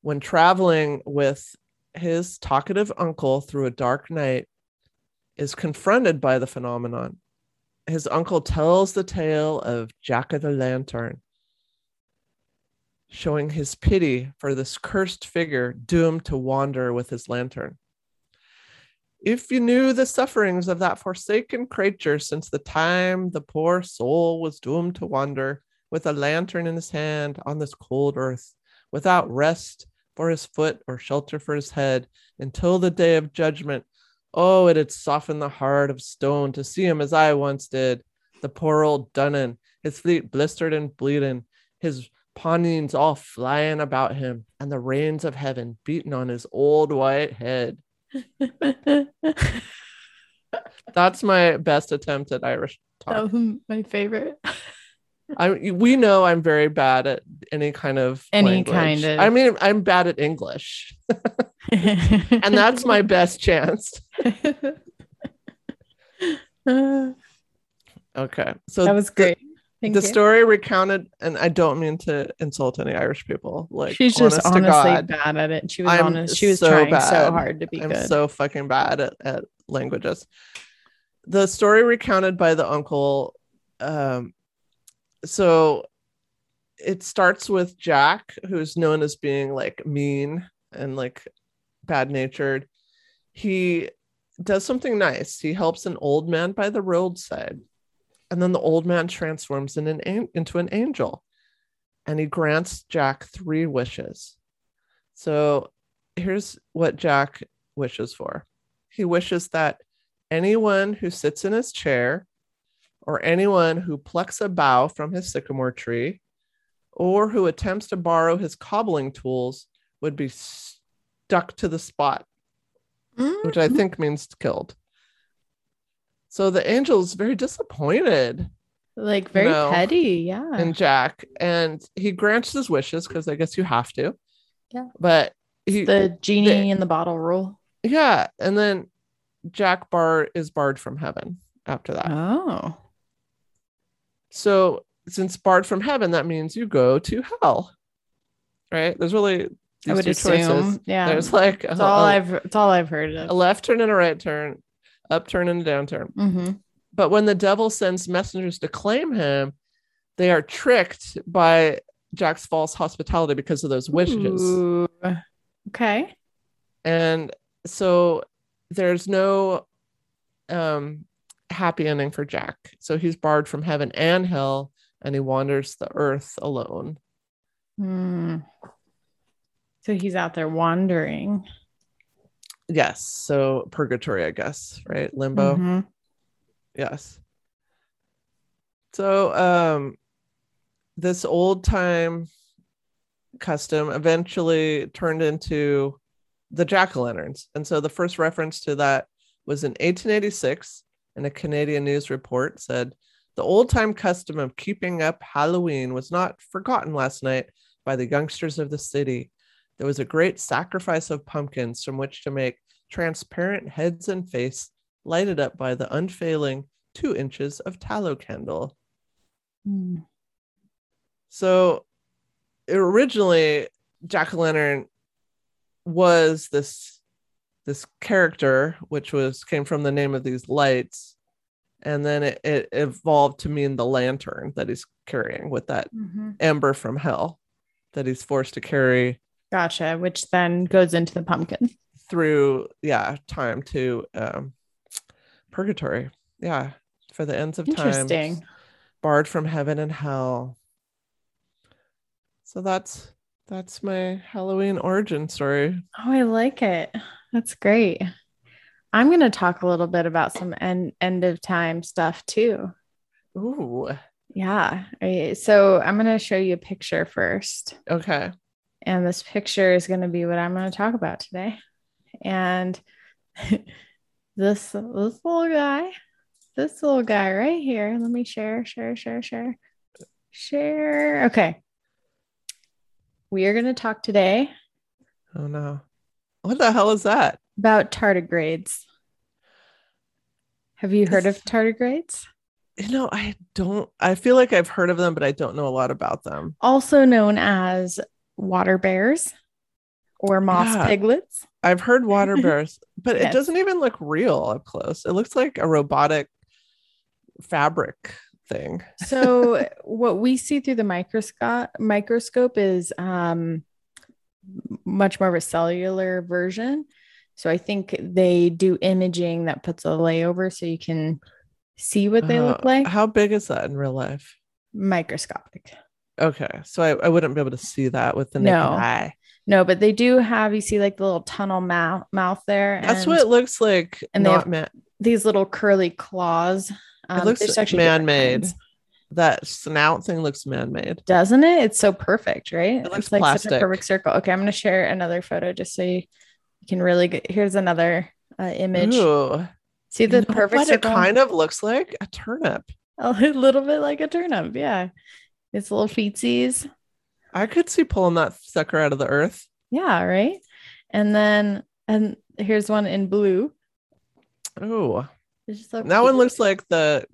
when traveling with his talkative uncle through a dark night, is confronted by the phenomenon. His uncle tells the tale of Jack of the Lantern, showing his pity for this cursed figure doomed to wander with his lantern. If you knew the sufferings of that forsaken creature since the time the poor soul was doomed to wander with a lantern in his hand on this cold earth, without rest for his foot or shelter for his head, until the day of judgment, oh, it had softened the heart of stone to see him as I once did, the poor old Dunnan, his feet blistered and bleeding, his pawnings all flying about him, and the rains of heaven beating on his old white head. That's my best attempt at Irish talk. That was my favorite. I we know I'm very bad at any kind of Any language. kind of- I mean, I'm bad at English, and that's my best chance. Okay, so that was great. Thank the you. story recounted, and I don't mean to insult any Irish people. Like She's just honestly God, bad at it. She was I'm honest. She was so trying bad. so hard to be I'm good. so fucking bad at, at languages. The story recounted by the uncle. Um, so it starts with Jack, who's known as being like mean and like bad natured. He does something nice. He helps an old man by the roadside. And then the old man transforms in an, into an angel and he grants Jack three wishes. So here's what Jack wishes for he wishes that anyone who sits in his chair or anyone who plucks a bough from his sycamore tree or who attempts to borrow his cobbling tools would be stuck to the spot, which I Mhm. think means killed. So the angel is very disappointed like very No. petty. Yeah. And Jack and he grants his wishes because I guess you have to. Yeah. But he, the genie in the bottle rule. yeah. And then Jack Bar is barred from heaven after that. Oh. So since barred from heaven, that means you go to hell, right? There's really I would two assume. choices. Yeah. There's like a, all a- I've it's all I've heard a left turn and a right turn, upturn and a downturn. hmm But when the devil sends messengers to claim him, they are tricked by Jack's false hospitality because of those wishes. Ooh. Okay. And so there's no um happy ending for Jack. So he's barred from heaven and hell and he wanders the earth alone. Hmm. So he's out there wandering. Yes. So purgatory, I guess, right? Limbo. Mhm. Yes. So um this old time custom eventually turned into the jack-o'-lanterns. And so the first reference to that was in 1886 and a Canadian news report said the old time custom of keeping up Halloween was not forgotten last night by the youngsters of the city. There was a great sacrifice of pumpkins from which to make transparent heads and face lighted up by the unfailing two inches of tallow candle. Hmm. So originally, Jack o' Lantern was this this character, which was came from the name of these lights, and then it, it evolved to mean the lantern that he's carrying with that Mhm. ember from hell that he's forced to carry Gotcha. Which then goes into the pumpkin. through yeah time to um purgatory yeah for the ends of time Interesting. barred from heaven and hell so that's that's my halloween origin story Oh, I like it. That's great. I'm going to talk a little bit about some end end of time stuff too. ooh Yeah. So I'm going to show you a picture first. okay And this picture is going to be what I'm going to talk about today. And this, this little guy, this little guy right here. Let me share, share, share, share, share. Okay. We are going to talk today oh no what the hell is that about tardigrades. Have you heard of tardigrades? You know, I don't. I feel like I've heard of them, but I don't know a lot about them. Also known as water bears or moss Yeah. piglets. I've heard water bears, but Yes. it doesn't even look real up close. It looks like a robotic fabric thing. So what we see through the microscope microscope is um much more of a cellular version. So I think they do imaging that puts a layover so you can see what they look Uh, like. How big is that in real life? Microscopic. Okay, so I, I wouldn't be able to see that with the naked No. eye. No, but they do have you see like the little tunnel mouth mouth there. That's and what it looks like. and they have man. these little curly claws. Um, looks there's actually man-made. That snout thing looks man-made. doesn't it? It's so perfect, right? It looks it's like such a perfect circle. Okay, I'm gonna share another photo just so you can really get. Here's another uh, image. Ooh. See the You know perfect what it kind of looks like a turnip. a little bit like a turnip. Yeah, it's little feetsies. I could see pulling that sucker out of the earth. Yeah, right. And then and here's one in blue. Oh, It's so that one looks like the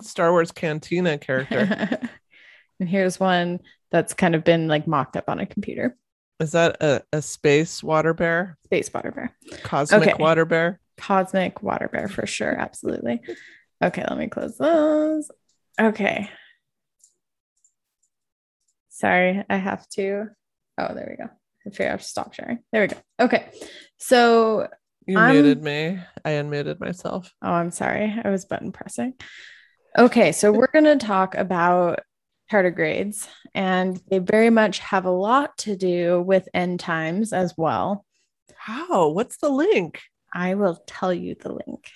Star Wars Cantina character. and here's one that's kind of been like mocked up on a computer. Is that a, a space water bear? Space water bear. Cosmic Okay. water bear? cosmic water bear for sure absolutely okay let me close those okay sorry i have to oh there we go i figure i have to stop sharing there we go okay so You I'm- muted me. I unmuted myself. oh i'm sorry i was button pressing okay so we're going to talk about tardigrades and they very much have a lot to do with end times as well How? What's the link? I will tell you the link.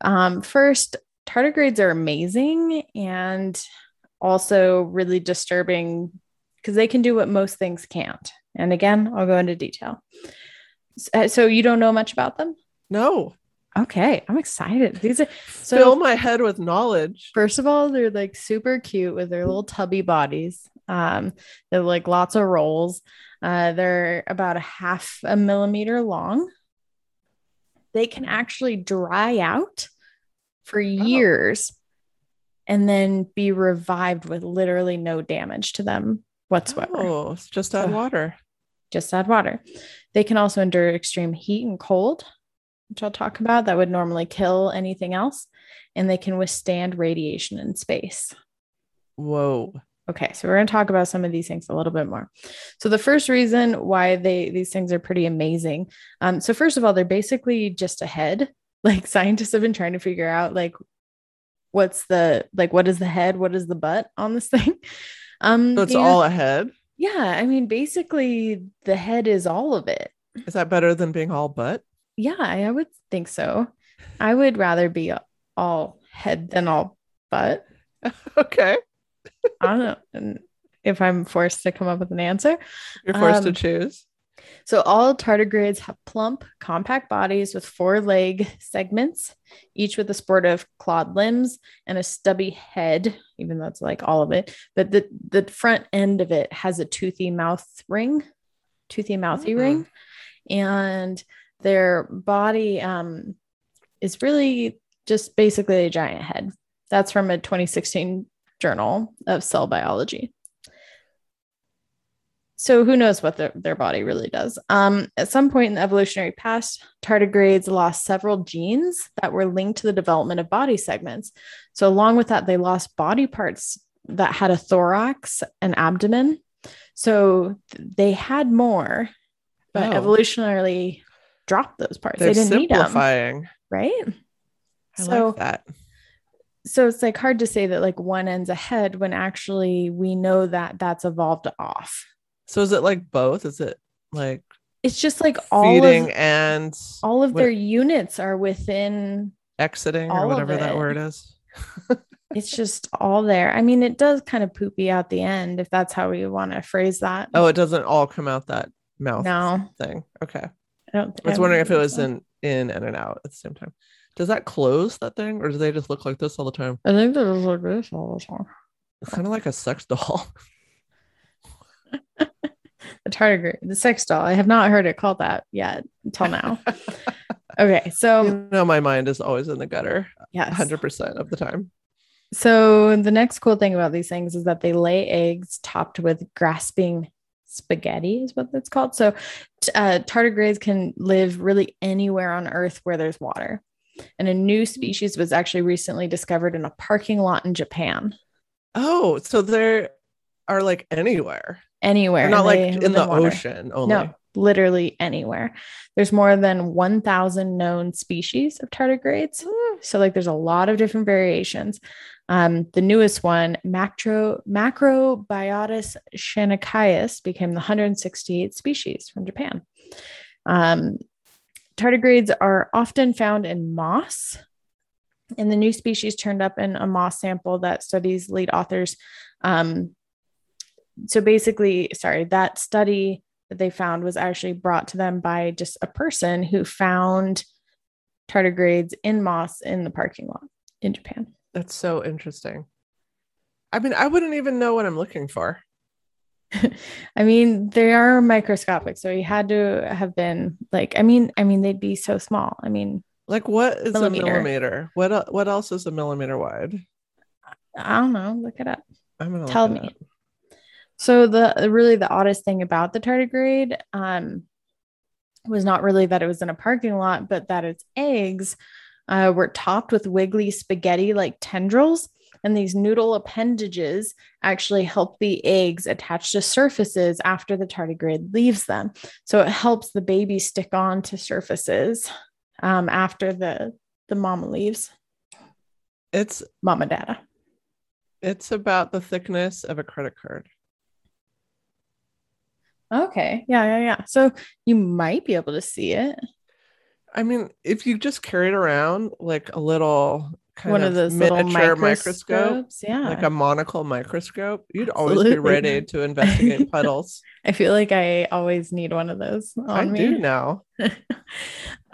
Um, first, tardigrades are amazing and also really disturbing because they can do what most things can't. And again, I'll go into detail. So, so you don't know much about them? No. Okay, I'm excited. These are So- Fill my head with knowledge. first of all, they're like super cute with their little tubby bodies. Um, they're like lots of rolls. Uh, they're about a half a millimeter long. They can actually dry out for years and then be revived with literally no damage to them whatsoever. Oh, it's just add So- water. Just add water. They can also endure extreme heat and cold, which I'll talk about. That would normally kill anything else. And they can withstand radiation in space. Whoa. Okay, so we're going to talk about some of these things a little bit more. So the first reason why they these things are pretty amazing. Um, so first of all, they're basically just a head. Like scientists have been trying to figure out like what's the like what is the head, what is the butt on this thing. Um, So it's and- all ahead. Yeah. I mean, basically, the head is all of it. Is that better than being all butt? Yeah, I, would think so. I would rather be all head than all butt. okay. I don't know if I'm forced to come up with an answer. You're forced to Um, choose. So all tardigrades have plump, compact bodies with four leg segments, each with a sport of clawed limbs and a stubby head, even though it's like all of it. But the, the front end of it has a toothy mouth ring, toothy mouthy Mhm. ring. And their body um, is really just basically a giant head. That's from a 2016 journal of cell biology. So who knows what their, their body really does? Um, at some point in the evolutionary past, tardigrades lost several genes that were linked to the development of body segments. So along with that, they lost body parts that had a thorax and abdomen. So they had more, but Oh. evolutionarily dropped those parts. They're they didn't need them, simplifying. right? I So- like that. so it's like hard to say that like one ends ahead when actually we know that that's evolved off. So is it like both? Is it like It's just like all feeding of and all of what- their units are within exiting or whatever that word is? it's just all there. I mean, it does kind of poopy out the end if that's how we want to phrase that. Oh, it doesn't all come out that mouth no, thing. Okay. I don't. I was wondering if it was so. in in and an out at the same time. Does that close that thing, or do they just look like this all the time? I think that was like this all the time. It's kind of like a sex doll. The tardigrade, the sex doll. I have not heard it called that yet until now. Okay, so you know, my mind is always in the gutter yes, 100% of the time. So the next cool thing about these things is that they lay eggs topped with grasping spaghetti is what that's called. So uh, tardigrades can live really anywhere on Earth where there's water. And a new species was actually recently discovered in a parking lot in Japan. Oh, so they are like anywhere. Anywhere. They're not like They in the water. ocean only. No, literally anywhere. There's more than 1,000 known species of tardigrades. So, like, there's a lot of different variations. Um, the newest one, Macro, Macrobiotus shonaicus, became the 168th species from Japan. Um, tardigrades are often found in moss. And the new species turned up in a moss sample that studies lead authors. Um, so basically, sorry, that study that they found was actually brought to them by just a person who found tardigrades in moss in the parking lot in Japan. That's so interesting. I mean, I wouldn't even know what I'm looking for. I mean, they are microscopic, so he had to have been like, I mean, I mean, they'd be so small. I mean, Like, what is Millimeter. a millimeter? What what else is a millimeter wide? I don't know. Look it up. I'm gonna Tell me. up. So the really the oddest thing about the tardigrade um, was not really that it was in a parking lot, but that its eggs uh, were topped with wiggly spaghetti-like tendrils, and these noodle appendages actually help the eggs attach to surfaces after the tardigrade leaves them. So it helps the baby stick on to surfaces um, after the the mama leaves. It's Mama data. it's about the thickness of a credit card. Okay. Yeah, yeah, yeah. So you might be able to see it. I mean, if you just carried around like a little kind One of, of those little miniature microscope. Yeah. like a monocle microscope, you'd always be ready to investigate puddles. I feel like I always need one of those on I me. do now.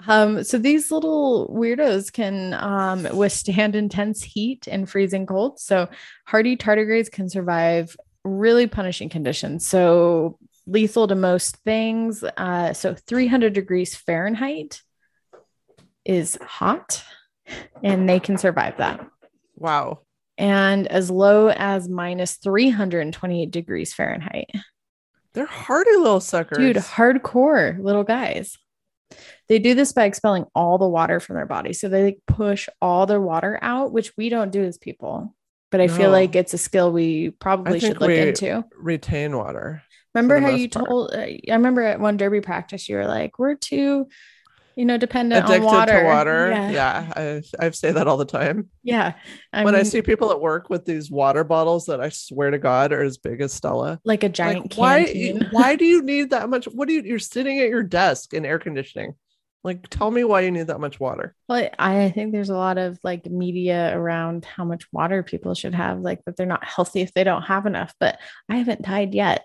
um, so these little weirdos can um, withstand intense heat and freezing cold. So hardy tardigrades can survive really punishing conditions. So lethal to most things. Uh, so 300 degrees Fahrenheit is hot, and they can survive that. Wow. And as low as minus 328 degrees Fahrenheit. They're hardy little suckers. Dude, hardcore little guys. They do this by expelling all the water from their body. So they like push all their water out, which we don't do as people. But I feel like it's a skill we probably should look we- into. retain water. Remember how you part. told, uh, I remember at one derby practice, you were like, we're too, you know, dependent Addicted on water. to water. Yeah. Yeah. I, I say that all the time. Yeah. I when I see people at work with these water bottles that I swear to God are as big as Stella. like a giant like, why why do you need that much? What do you you're sitting at your desk in air conditioning? Like tell me why you need that much water. Well, I think there's a lot of like media around how much water people should have, like that they're not healthy if they don't have enough. But I haven't died yet.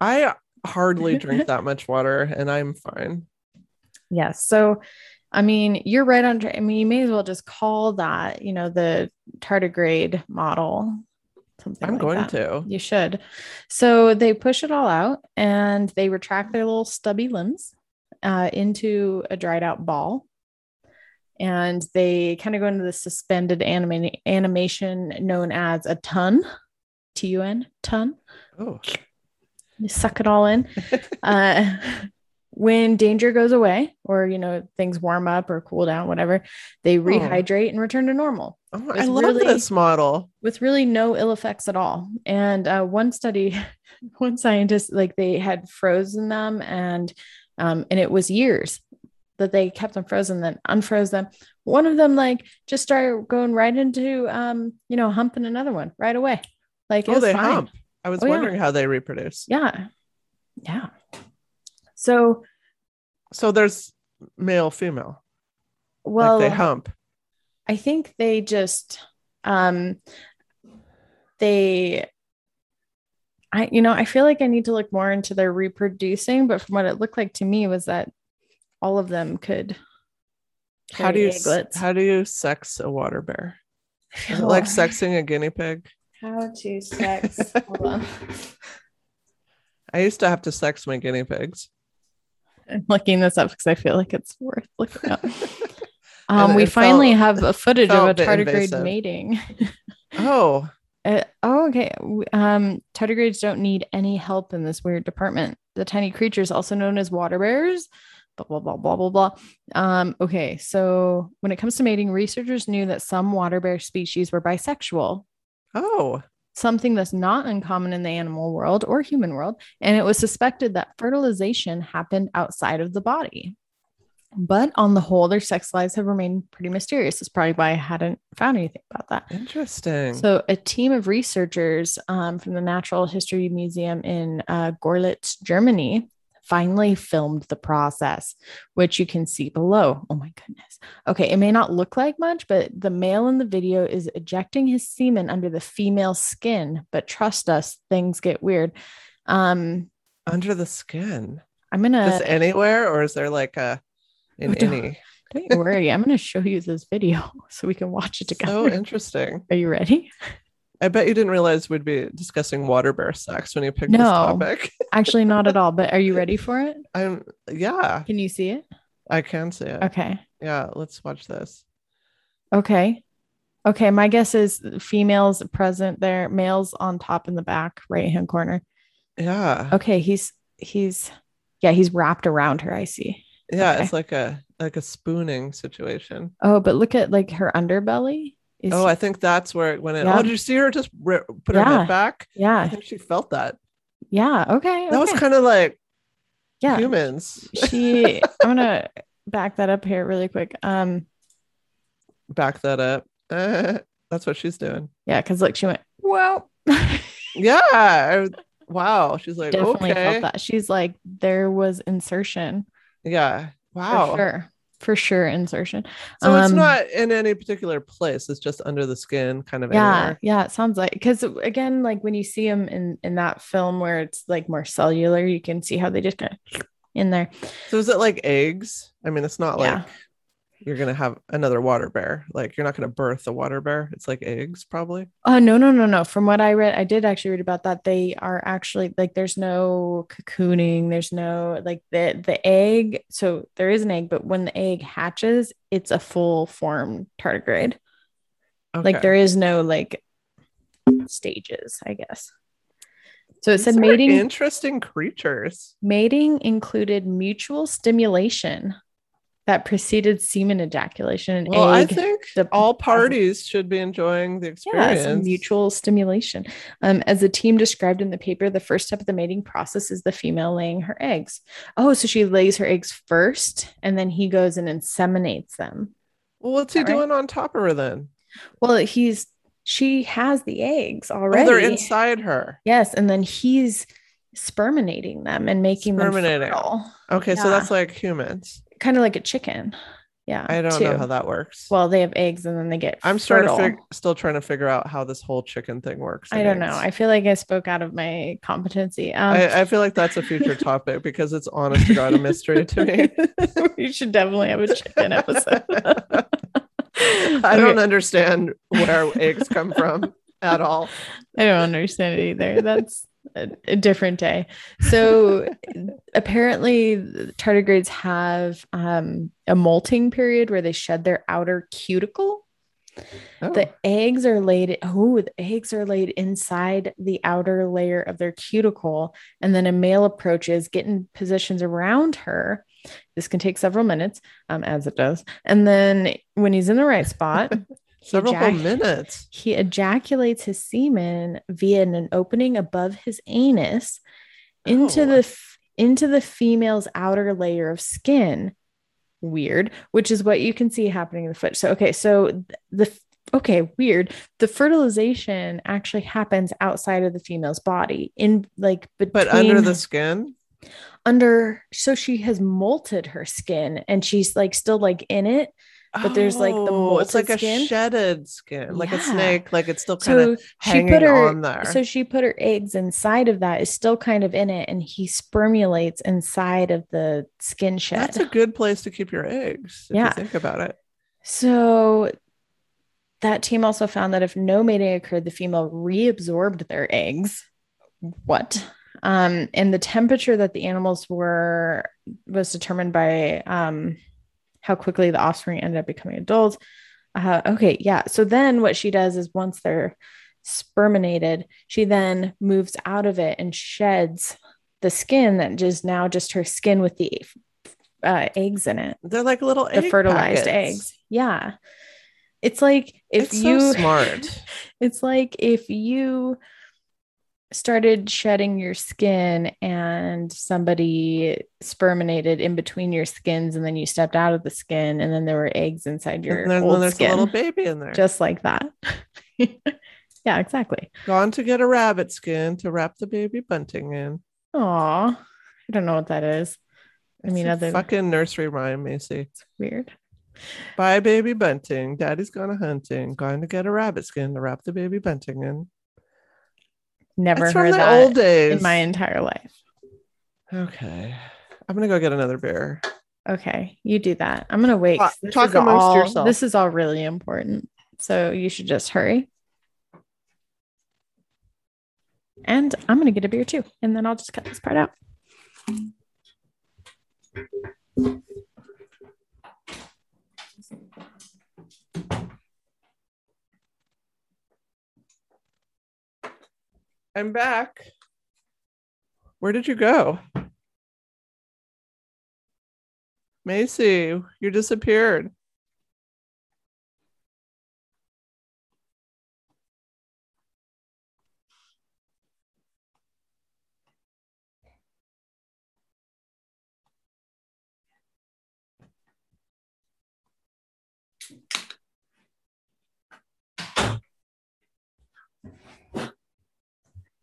I hardly drink that much water and I'm fine. Yes. So, I mean, you're right on. tra- I mean, you may as well just call that, you know, the tardigrade model. Something I'm like going that. to. You should. So they push it all out and they retract their little stubby limbs uh, into a dried out ball. And they kind of go into the suspended anima- animation known as a tun, T U N, tun. Oh, You suck it all in. uh, when danger goes away, or you know things warm up or cool down, whatever, they rehydrate and return to normal Oh, I love really- this model. with really no ill effects at all. And uh, one study, one scientist, like they had frozen them, and um, and it was years that they kept them frozen, then unfroze them. One of them, like, just started going right into, um, you know, humping another one right away. Like, it Oh, was they fine. hump. I was Oh, yeah. wondering how they reproduce. Yeah, yeah. So, So there's male, female. well, like they hump. I think they just um they I you know, I feel like I need to look more into their reproducing, but from what it looked like to me was that all of them could How do you egglets. how do you sex a water bear? I Is feel it like sexing a guinea pig? How to sex hold on. I used to have to sex my guinea pigs. I'm looking this up because I feel like it's worth looking up. Um, we finally felt- have a footage of a tardigrade invasive. mating. Oh, Uh, oh, okay. Um, tardigrades don't need any help in this weird department. The tiny creatures, also known as water bears, blah blah blah blah blah blah. Um, okay, so when it comes to mating, researchers knew that some water bear species were bisexual, oh, something that's not uncommon in the animal world or human world, and it was suspected that fertilization happened outside of the body. But on the whole, their sex lives have remained pretty mysterious. That's probably why I hadn't found anything about that. interesting. So, a team of researchers um, from the Natural History Museum in uh, Gorlitz, Germany, finally filmed the process, which you can see below. Oh my goodness. Okay, it may not look like much, but the male in the video is ejecting his semen under the female skin. But trust us, things get weird. Um, Under the skin. I'm gonna Just anywhere, or is there like a in Oh, don't- any? don't you worry. I'm gonna show you this video so we can watch it together. So interesting. Are you ready? I bet you didn't realize we'd be discussing water bear sex when you picked this No. topic. Actually, not at all. But are you ready for it? I'm yeah, Can you see it? I can see it. Okay. Yeah, let's watch this. Okay. Okay. My guess is females present there, males on top in the back right hand corner. Yeah. Okay. He's, he's, yeah, he's wrapped around her. I see. Yeah, okay. it's like a like a spooning situation. Oh, but look at like her underbelly. Is, oh, I think that's where it went in. Yeah. Oh, did you see her just ri- put her head back? Yeah. I think she felt that. Yeah. Okay. That was kind of like yeah. humans. She, I'm going to back that up here really quick. Um, Back that up. Uh, that's what she's doing. yeah. Cause like she went, well, Yeah. I- wow. She's like, definitely okay. felt that. She's like, there was insertion. Yeah. For Wow. sure. For sure. Insertion. So it's Um, not in any particular place. It's just under the skin, kind of yeah anywhere. yeah it sounds like because again like when you see them in in that film where it's like more cellular you can see how they just kind of in there So is it like eggs? I mean, it's not Yeah. like you're gonna have another water bear. Like you're not gonna birth a water bear. It's like eggs, probably. oh no no no no from what i read i did actually read about that they are actually like there's no cocooning there's no like the the egg so there is an egg but when the egg hatches it's a full form tardigrade like there is no like stages i guess so it These said mating interesting creatures. Mating included mutual stimulation that preceded semen ejaculation and Well, I think de- all parties should be enjoying the experience. some mutual stimulation. Um, as the team described in the paper, the first step of the mating process is the female laying her eggs. Oh, so she lays her eggs first, and then he goes and inseminates them. Well, what's he that right? doing on top of her then? Well, he's she has the eggs Oh, already. they're inside her. Yes, and then he's sperminating them and making them Sperminating. fertile, Okay, so that's like humans. Kind of like a chicken. Yeah, I don't too. know how that works. Well, they have eggs and then they get. I'm starting to fig- still trying to figure out how this whole chicken thing works. I don't know. I feel like I spoke out of my competency. Um, I, I feel like that's a future topic because it's honest to God a mystery to me. you should definitely have a chicken episode. I don't understand where eggs come from at all. I don't understand it either. That's a, a different day. So apparently, tardigrades have um, a molting period where they shed their outer cuticle. Oh, The eggs are laid. Oh, the eggs are laid inside the outer layer of their cuticle, and then a male approaches, getting positions around her. This can take several minutes, um, as it does. And then when he's in the right spot, several ejac- minutes. he ejaculates his semen via an opening above his anus into Oh. the f- into the female's outer layer of skin. Weird, which is what you can see happening in the foot. So okay, so th- the okay, weird. The fertilization actually happens outside of the female's body, in like between But under the skin? under. So she has molted her skin, and she's like still like in it. But there's, like, the Oh, it's like molted a skin. shedded skin, like a snake, like it's still kind of she hanging put her on there. so she put her eggs inside of that is still kind of in it and he spermulates inside of the skin shed That's a good place to keep your eggs. If Yeah. you think about it. so that team also found that if no mating occurred the female reabsorbed their eggs what Um, and the temperature that the animals were was determined by um, how quickly the offspring ended up becoming adults. Uh, okay, yeah. So then what she does is once they're sperminated, she then moves out of it and sheds the skin that just now just her skin with the uh, eggs in it. They're like little the fertilized packets. eggs. Yeah. It's like if It's you so smart. it's like if you started shedding your skin and somebody sperminated in between your skins and then you stepped out of the skin and then there were eggs inside your and then, old there's skin a little baby in there. just like that yeah exactly Gone to get a rabbit skin to wrap the baby bunting in. Aw, i don't know what that is I It's mean, a other- fucking nursery rhyme, Macy. It's weird Bye, baby bunting. Daddy's gone a hunting. Going to get a rabbit skin to wrap the baby bunting in. Never heard that old days. in my entire life Okay. I'm gonna go get another beer. okay you do that i'm gonna wait. Talk- this talk amongst all, yourself. this is all really important so you should just hurry and i'm gonna get a beer too and then i'll just cut this part out I'm back. Where did you go? Macy, you disappeared.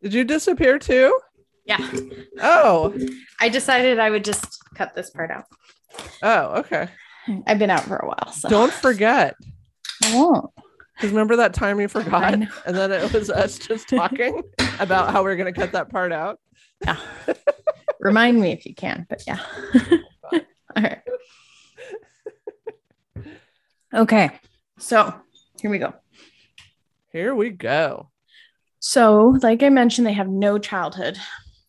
Did you disappear too? yeah Oh, i decided i would just cut this part out oh, okay. i've been out for a while so Don't forget. i won't Because remember that time you forgot? And then it was us just talking about how we are going to cut that part out. yeah remind me if you can but yeah all right okay so here we go Here we go. So, like I mentioned, they have no childhood.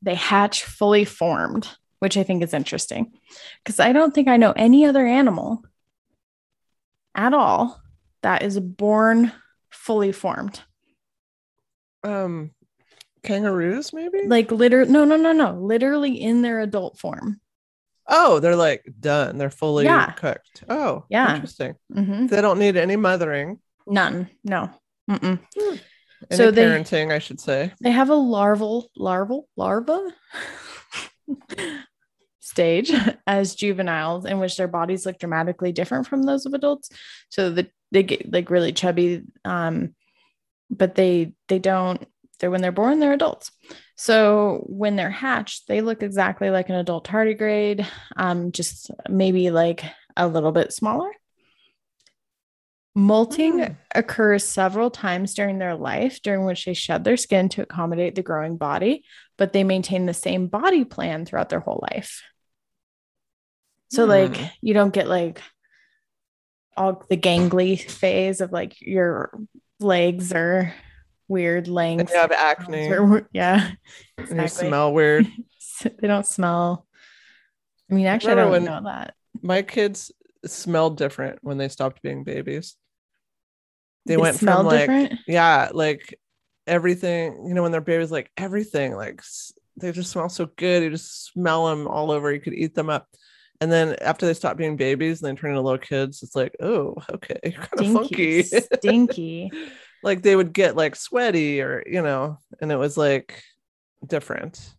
They hatch fully formed, which I think is interesting because I don't think I know any other animal at all that is born fully formed. Um, kangaroos, maybe? Like, literally, no, no, no, no, literally in their adult form. oh, they're like done. They're fully Yeah. cooked. Oh, Yeah. Interesting. Mm-hmm. They don't need any mothering, None, no. Mm-mm. Any So they- parenting, I should say. They have a larval, larval, larva stage as juveniles in which their bodies look dramatically different from those of adults. So that they get like really chubby, um, but they they don't. They're when they're born, they're adults. So when they're hatched, they look exactly like an adult tardigrade, um, just maybe like a little bit smaller. Molting Hmm. occurs several times during their life, during which they shed their skin to accommodate the growing body, but they maintain the same body plan throughout their whole life. So, like, Hmm. you don't get like all the gangly phase of like your legs are weird And length. you have acne or- yeah, and you smell weird. they don't smell. I mean, actually, I Remember don't know that. My kids smelled different when they stopped being babies. They, They went from like different? yeah, like everything, you know, when they're babies, like everything, like they just smell so good. You just smell them all over. You could eat them up. And then after they stop being babies and they turn into little kids, it's like, oh, okay, you're kind of funky. Stinky, like they would get like sweaty or, you know, and it was like different.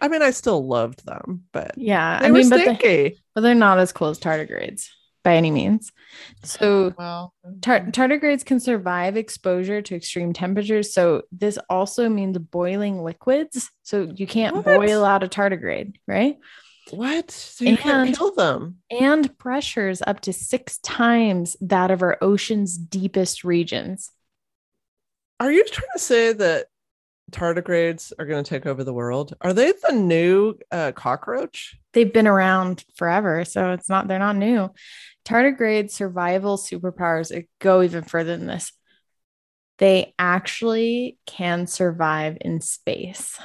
I mean, I still loved them, but Yeah, I mean, but, they, but they're not as cool as tardigrades by any means. So well, tar- tardigrades can survive exposure to extreme temperatures. So this also means boiling liquids. So you can't What? boil out a tardigrade, right? what? So you can't kill them. And pressures up to six times that of our ocean's deepest regions. Are you trying to say that tardigrades are going to take over the world? Are they the new uh, cockroach? They've been around forever, so it's not they're not new. Tardigrade survival superpowers uh, go even further than this. They actually can survive in space.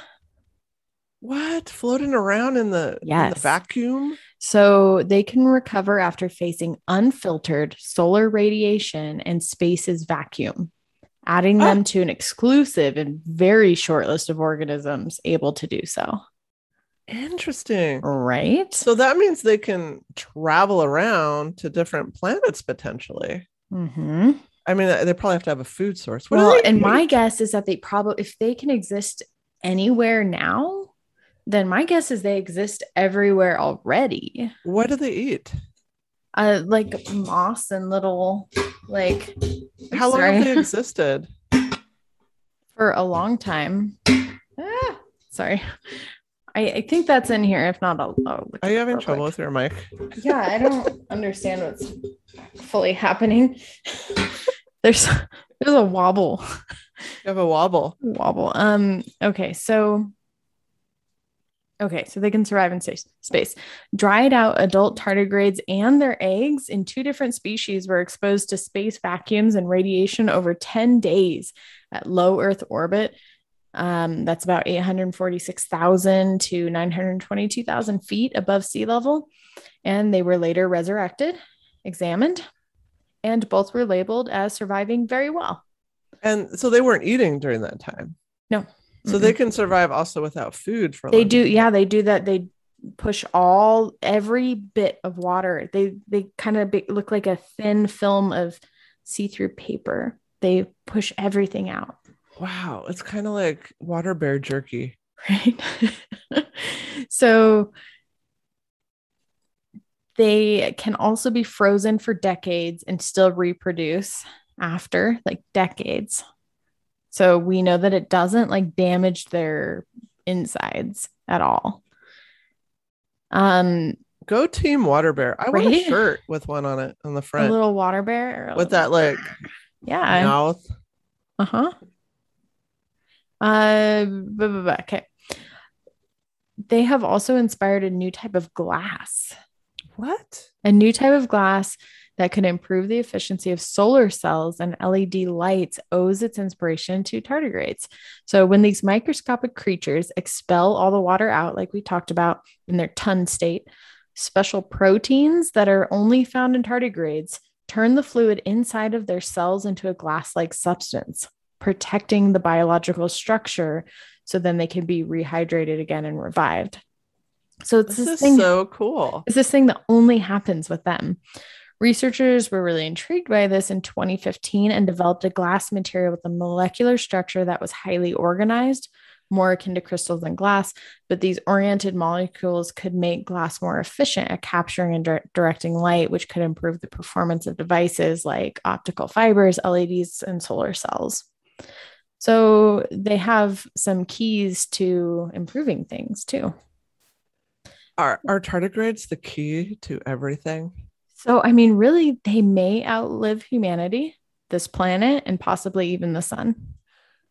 What? Floating around in the, in the Yes. vacuum? So they can recover after facing unfiltered solar radiation and space's vacuum, adding Ah. them to an exclusive and very short list of organisms able to do so. Interesting. Right? So that means they can travel around to different planets potentially. Mm-hmm. I mean, they probably have to have a food source. What Well, and my guess is that they probably, if they can exist anywhere now, then my guess is they exist everywhere already. what do they eat? Uh, like moss and little, like How long have they existed? for a long time. Ah, sorry. I, I think that's in here. If not, I'll, I'll Are you having trouble quick. with your mic? Yeah, I don't understand what's fully happening. There's there's a wobble. You have a wobble. wobble. Um, okay, so okay, so they can survive in space. Dried out adult tardigrades and their eggs in two different species were exposed to space vacuums and radiation over 10 days at low Earth orbit. Um, that's about 846,000 to 922,000 feet above sea level. And they were later resurrected, examined, and both were labeled as surviving very well. And so they weren't eating during that time. No. So they can survive also without food for they long do yeah they do that. They push all every bit of water. They they kind of look like a thin film of see-through paper. They push everything out. Wow. It's kind of like water bear jerky. right? So they can also be frozen for decades and still reproduce after like decades so we know that it doesn't like damage their insides at all um Go team water bear. I want a shirt with one on it on the front. a little water bear with that like yeah mouth. uh-huh uh okay they have also inspired a new type of glass What? a new type of glass that could improve the efficiency of solar cells and LED lights owes its inspiration to tardigrades. So, when these microscopic creatures expel all the water out, like we talked about in their tun state, special proteins that are only found in tardigrades turn the fluid inside of their cells into a glass like substance, protecting the biological structure so then they can be rehydrated again and revived. So, it's This this, is thing so cool. It's this thing that only happens with them. Researchers were really intrigued by this in 2015 and developed a glass material with a molecular structure that was highly organized, more akin to crystals than glass. But these oriented molecules could make glass more efficient at capturing and dir- directing light, which could improve the performance of devices like optical fibers, LEDs, and solar cells. So they have some keys to improving things too. Are are tardigrades the key to everything? So, I mean, really, they may outlive humanity, this planet, and possibly even the sun.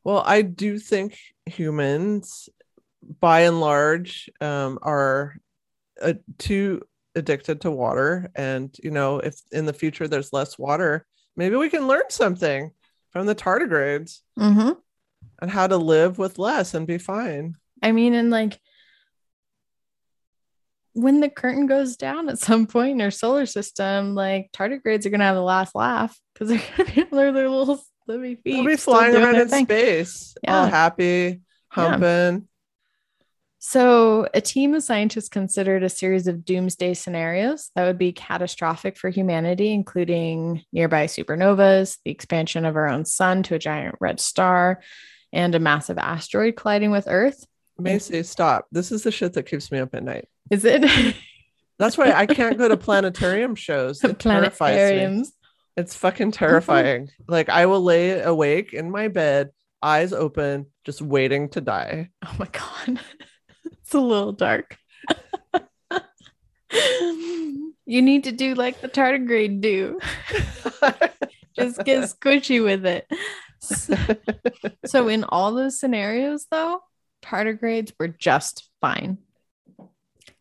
Well, I do think humans, by and large, um, are uh, too addicted to water. And, you know, if in the future there's less water, maybe we can learn something from the tardigrades Mm-hmm. and how to live with less and be fine. I mean, and like when the curtain goes down at some point in our solar system, like tardigrades are going to have the last laugh because they're going to be their little slimy feet. They'll be flying around in thing. space, oh, all happy, humping. So, a team of scientists considered a series of doomsday scenarios that would be catastrophic for humanity, including nearby supernovas, the expansion of our own sun to a giant red star, and a massive asteroid colliding with Earth. Macy, stop. This is the shit that keeps me up at night. Is it That's why I can't go to planetarium shows. It terrifies me. planetariums? It's fucking terrifying. like I will lay awake in my bed, eyes open, just waiting to die. Oh my God. it's a little dark. you need to do like the tardigrade do. Just get squishy with it. So, so in all those scenarios, though, tardigrades were just fine.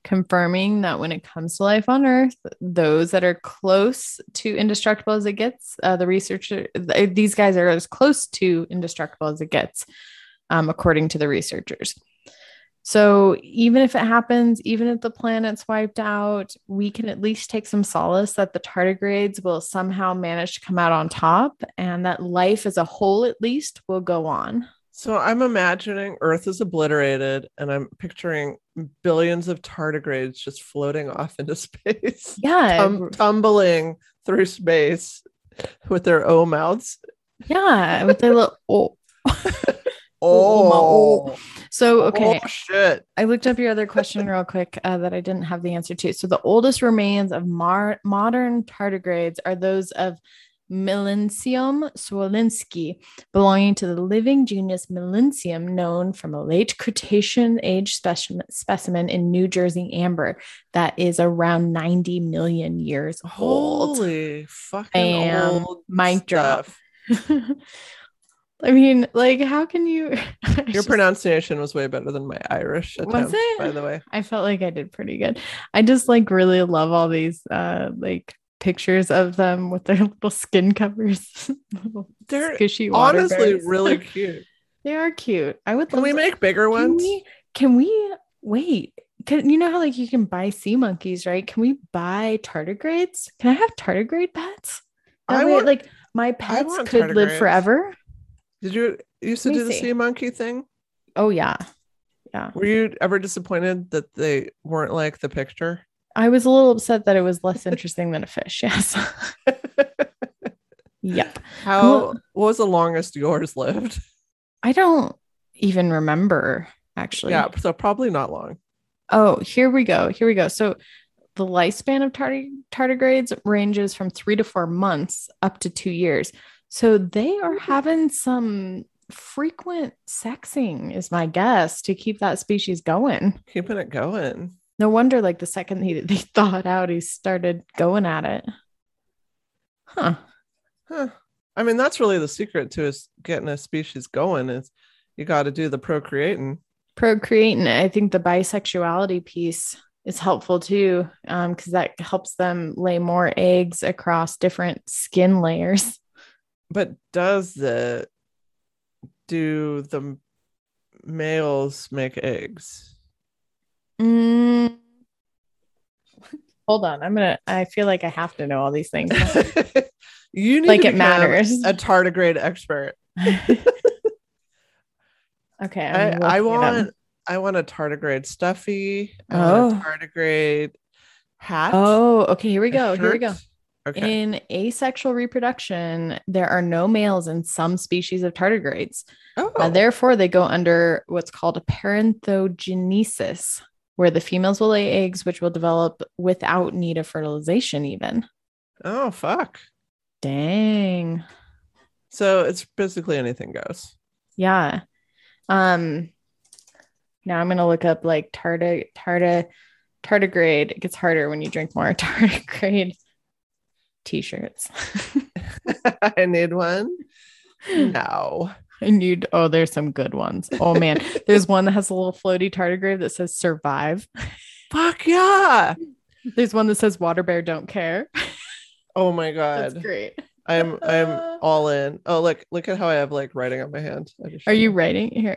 Confirming that when it comes to life on Earth, those that are close to indestructible as it gets, uh, the researcher, th- these guys are as close to indestructible as it gets, um, according to the researchers. So even if it happens, even if the planet's wiped out, we can at least take some solace that the tardigrades will somehow manage to come out on top and that life as a whole, at least, will go on. So I'm imagining Earth is obliterated, and I'm picturing billions of tardigrades just floating off into space. Yeah. tum- tumbling through space with their O mouths. Yeah. With their little. Oh. Oh. So, okay. Oh, shit. I looked up your other question real quick uh, that I didn't have the answer to. So, the oldest remains of mar- modern tardigrades are those of Milnesium swolenskyi, belonging to the living genus Milnesium, known from a late Cretaceous age specimen, specimen in New Jersey amber that is around 90 million years old. Holy fucking Bam. old Mic drop. I mean, like, how can you? Your just- pronunciation was way better than my Irish Was attempt, it? by the way. I felt like I did pretty good. I just like really love all these uh like pictures of them with their little skin covers. Little They're honestly bears. really cute. they are cute. I would Can we to- make bigger can ones? we can we wait? Can you know how like you can buy sea monkeys, right? Can we buy tardigrades? Can I have tardigrade pets? That I way, want- like my pets could live forever. Did you used to do the see. sea monkey thing? Oh yeah. Yeah. Were you ever disappointed that they weren't like the picture? I was a little upset that it was less interesting than a fish. Yes. yep. How what was the longest yours lived? I don't even remember actually. Yeah, so probably not long. Oh, here we go. Here we go. So the lifespan of tardi- tardigrades ranges from three to four months up to two years. So they are mm-hmm. having some frequent sexing, is my guess, to keep that species going. Keeping it going. No wonder, like the second he they thawed out, he started going at it. Huh. Huh. I mean, that's really the secret to us getting a species going is you got to do the procreating. procreating i think the bisexuality piece is helpful too um, because that helps them lay more eggs across different skin layers But does the do the males make eggs? Mm. hold on i'm gonna i feel like i have to know all these things you need Like to it matters. A tardigrade expert. okay I, I looking it up. want I want a tardigrade stuffy. I want a Oh. tardigrade hat. oh okay here we go here we go. Okay. in asexual reproduction there are no males in some species of tardigrades oh, Uh, therefore, they go under what's called a parentogenesis, where the females will lay eggs, which will develop without need of fertilization, even. oh, fuck. Dang. So it's basically anything goes. Yeah. Um, now I'm gonna look up like tarda tarda tardigrade. It gets harder when you drink more tardigrade t-shirts. I need one. No. I need oh, there's some good ones. Oh man. there's one that has a little floaty tardigrade that says survive. Fuck yeah. There's one that says water bear don't care. Oh my god. That's great. I'm I'm all in. Oh look, look at how I have like writing on my hand. Are you writing here?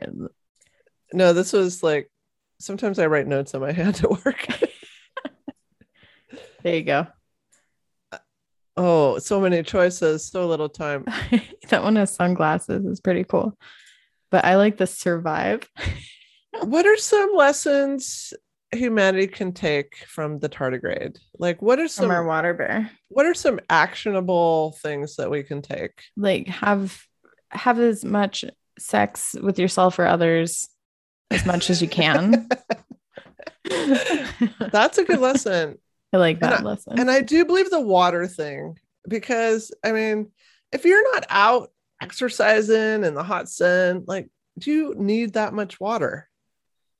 No, this was like sometimes I write notes on my hand at work. There you go. Oh, so many choices, so little time. that one has sunglasses. It's pretty cool. But I like the survive. what are some lessons humanity can take from the tardigrade? Like what are From some our water bear. what are some actionable things that we can take? Like have have as much sex with yourself or others as much as you can. That's a good lesson. Like that And lesson. And I do believe the water thing because I mean, if you're not out exercising in the hot sun, like, do you need that much water?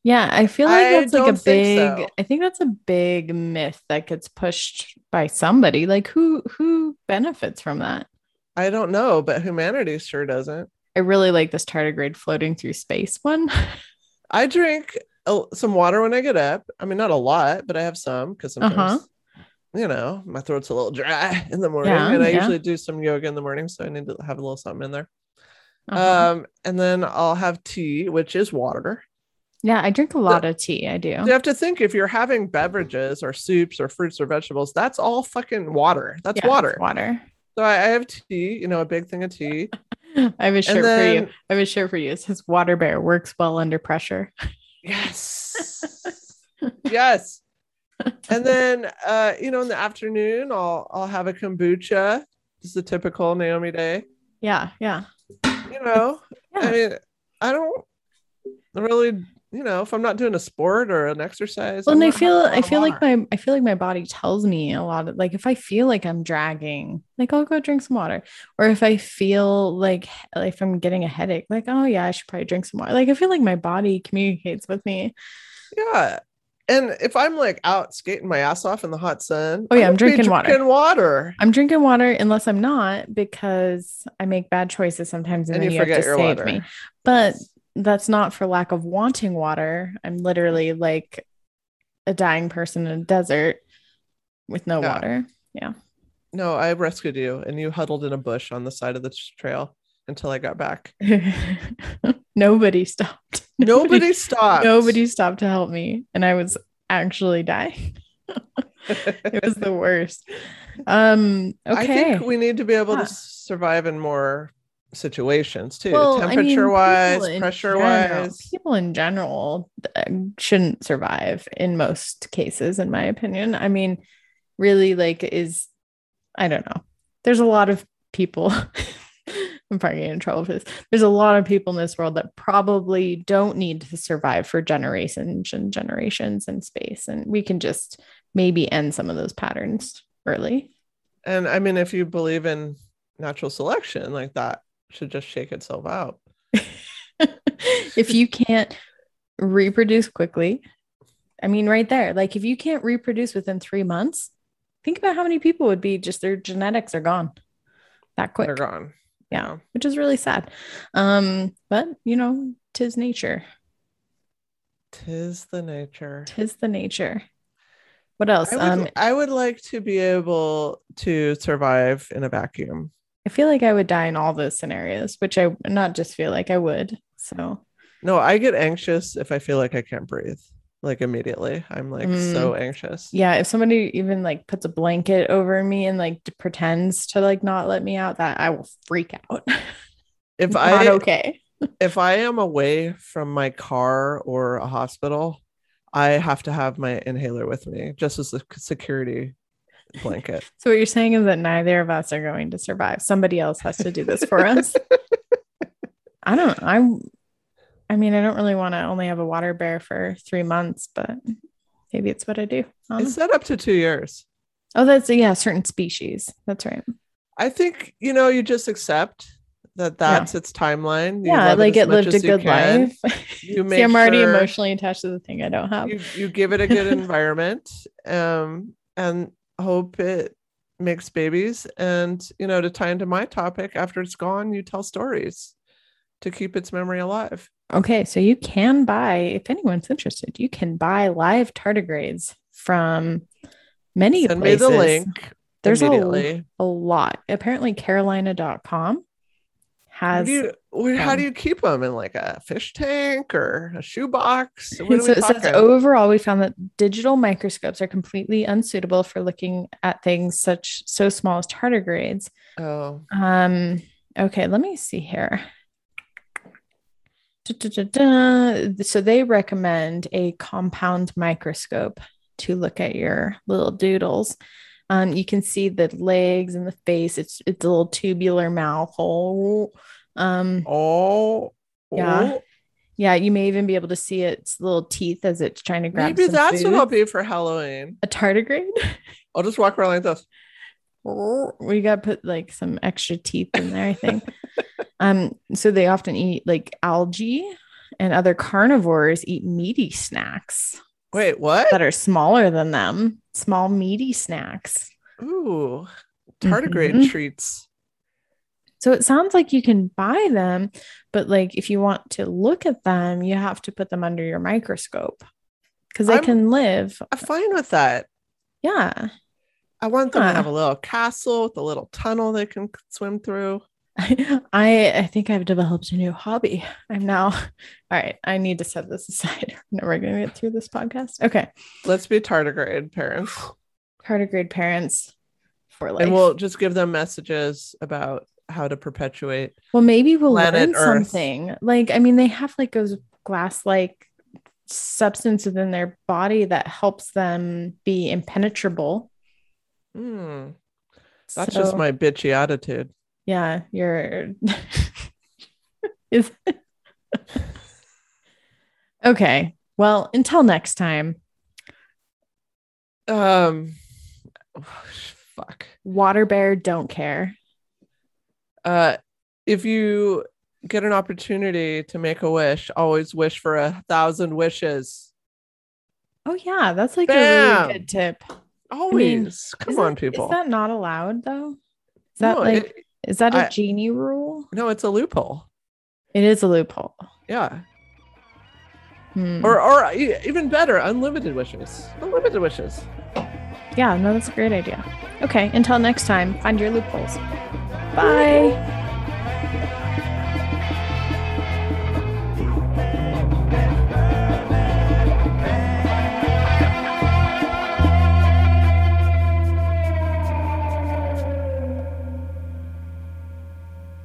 yeah, I feel like I that's like a big so. I think that's a big myth that gets pushed by somebody. Like who who benefits from that? I don't know, but humanity sure doesn't. I really like this tardigrade floating through space one. I drink a, some water when I get up. I mean, not a lot, but I have some because sometimes, Uh-huh. you know, my throat's a little dry in the morning, Yeah, and I yeah. usually do some yoga in the morning, so I need to have a little something in there. Uh-huh. Um, and then I'll have tea, which is water. Yeah, I drink a lot of tea. I do. You have to think if you're having beverages or soups or fruits or vegetables, that's all fucking water. That's Yeah, water. Water. So I, I have tea, you know, a big thing of tea. I have a shirt for you. I have a shirt for you. It says water bear works well under pressure. Yes. yes. And then uh, you know, in the afternoon, I'll I'll have a kombucha. Just a typical Naomi day. Yeah, yeah. You know, I mean, I don't really, you know, if I'm not doing a sport or an exercise. Well, I'm and I feel I feel like my I feel like my body tells me a lot of like if I feel like I'm dragging, like I'll go drink some water. Or if I feel like if I'm getting a headache, like, oh yeah, I should probably drink some water. Like I feel like my body communicates with me. yeah. And if I'm like out skating my ass off in the hot sun, Oh, yeah, I'm gonna be drinking water. Water. I'm drinking water unless I'm not because I make bad choices sometimes and, And then you you, have forget to your save water. me. But that's not for lack of wanting water. I'm literally like a dying person in a desert with no Yeah. water. Yeah. No, I rescued you, and you huddled in a bush on the side of the trail until I got back. Nobody stopped. Nobody stopped. Nobody stopped to help me. And I was actually dying. it was the worst. Um, I think we need to be able Yeah. to survive in more situations too. Well, I mean, Temperature wise, pressure general- wise. people in general uh, shouldn't survive in most cases, in my opinion. I mean, really, like, is I don't know. There's a lot of people. I'm probably getting in trouble for this. There's a lot of people in this world that probably don't need to survive for generations and generations in space, and we can just maybe end some of those patterns early. And I mean, if you believe in natural selection, like that should just shake itself out. if you can't reproduce quickly, I mean, right there, like if you can't reproduce within three months, think about how many people would be just their genetics are gone that quick. They're gone. Yeah, which is really sad. Um, but you know, tis nature. Tis the nature. Tis the nature. What else? I would, um, I would like to be able to survive in a vacuum. I feel like I would die in all those scenarios, which I not just feel like I would. So No, I get anxious if I feel like I can't breathe. Like immediately. I'm like so mm. anxious. yeah, if somebody even like puts a blanket over me and like pretends to like not let me out, that I will freak out. If I okay. if I am away from my car or a hospital, I have to have my inhaler with me just as a security blanket. So what you're saying is that neither of us are going to survive. Somebody else has to do this for us. I don't I'm I mean, I don't really want to only have a water bear for three months, but maybe it's what I do. I don't It's set up to two years. Oh, that's yeah, certain species. That's right. I think you know you just accept that that's its timeline. You yeah, like as it lived a good life. You See, I'm already sure emotionally attached to the thing I don't have. You you give it a good environment, um, and hope it makes babies. And you know, to tie into my topic, after it's gone, you tell stories to keep its memory alive. Okay, so you can buy, if anyone's interested, you can buy live tardigrades from many Send me the link There's a, a lot. Apparently, Carolina.com How do you where, how um, do you keep them in like a fish tank or a shoebox? So it says overall, we found that digital microscopes are completely unsuitable for looking at things such so small as tardigrades. oh, Um, okay, let me see here. So they recommend a compound microscope to look at your little doodles. Um, you can see the legs and the face. It's it's a little tubular mouth hole. Um, oh, Yeah. oh. yeah, you may even be able to see its little teeth as it's trying to grab. Maybe that's what. I'll be for Halloween. A tardigrade. I'll just walk around like this. we got to put like some extra teeth in there, I think. um, so they often eat like algae, and other carnivores eat meaty snacks Wait, what? that are smaller than them. Small meaty snacks. Ooh, tardigrade Mhm. treats. So it sounds like you can buy them, but like if you want to look at them, you have to put them under your microscope because they I'm- can live. I'm fine with that. Yeah. I want them to have a little castle with a little tunnel they can swim through. I I think I've developed a new hobby. I'm now all right. I need to set this aside. I'm never gonna get through this podcast. Okay. Let's be tardigrade parents. Tardigrade parents for life. And we'll just give them messages about how to perpetuate. well, maybe we'll learn Earth. something. Like, I mean, they have like those glass like substance within their body that helps them be impenetrable. Hmm. That's just my bitchy attitude. Yeah you're is okay well until next time Um fuck. water bear don't care Uh if you get an opportunity to make a wish, always wish for a thousand wishes. oh yeah that's like a really good tip Always. Come on, that- people. is that not allowed though is that no, like it- is that a I- genie rule no, it's a loophole. it is a loophole Yeah. Hmm. Or or even better, unlimited wishes. Unlimited wishes. yeah no that's a great idea okay until next time find your loopholes bye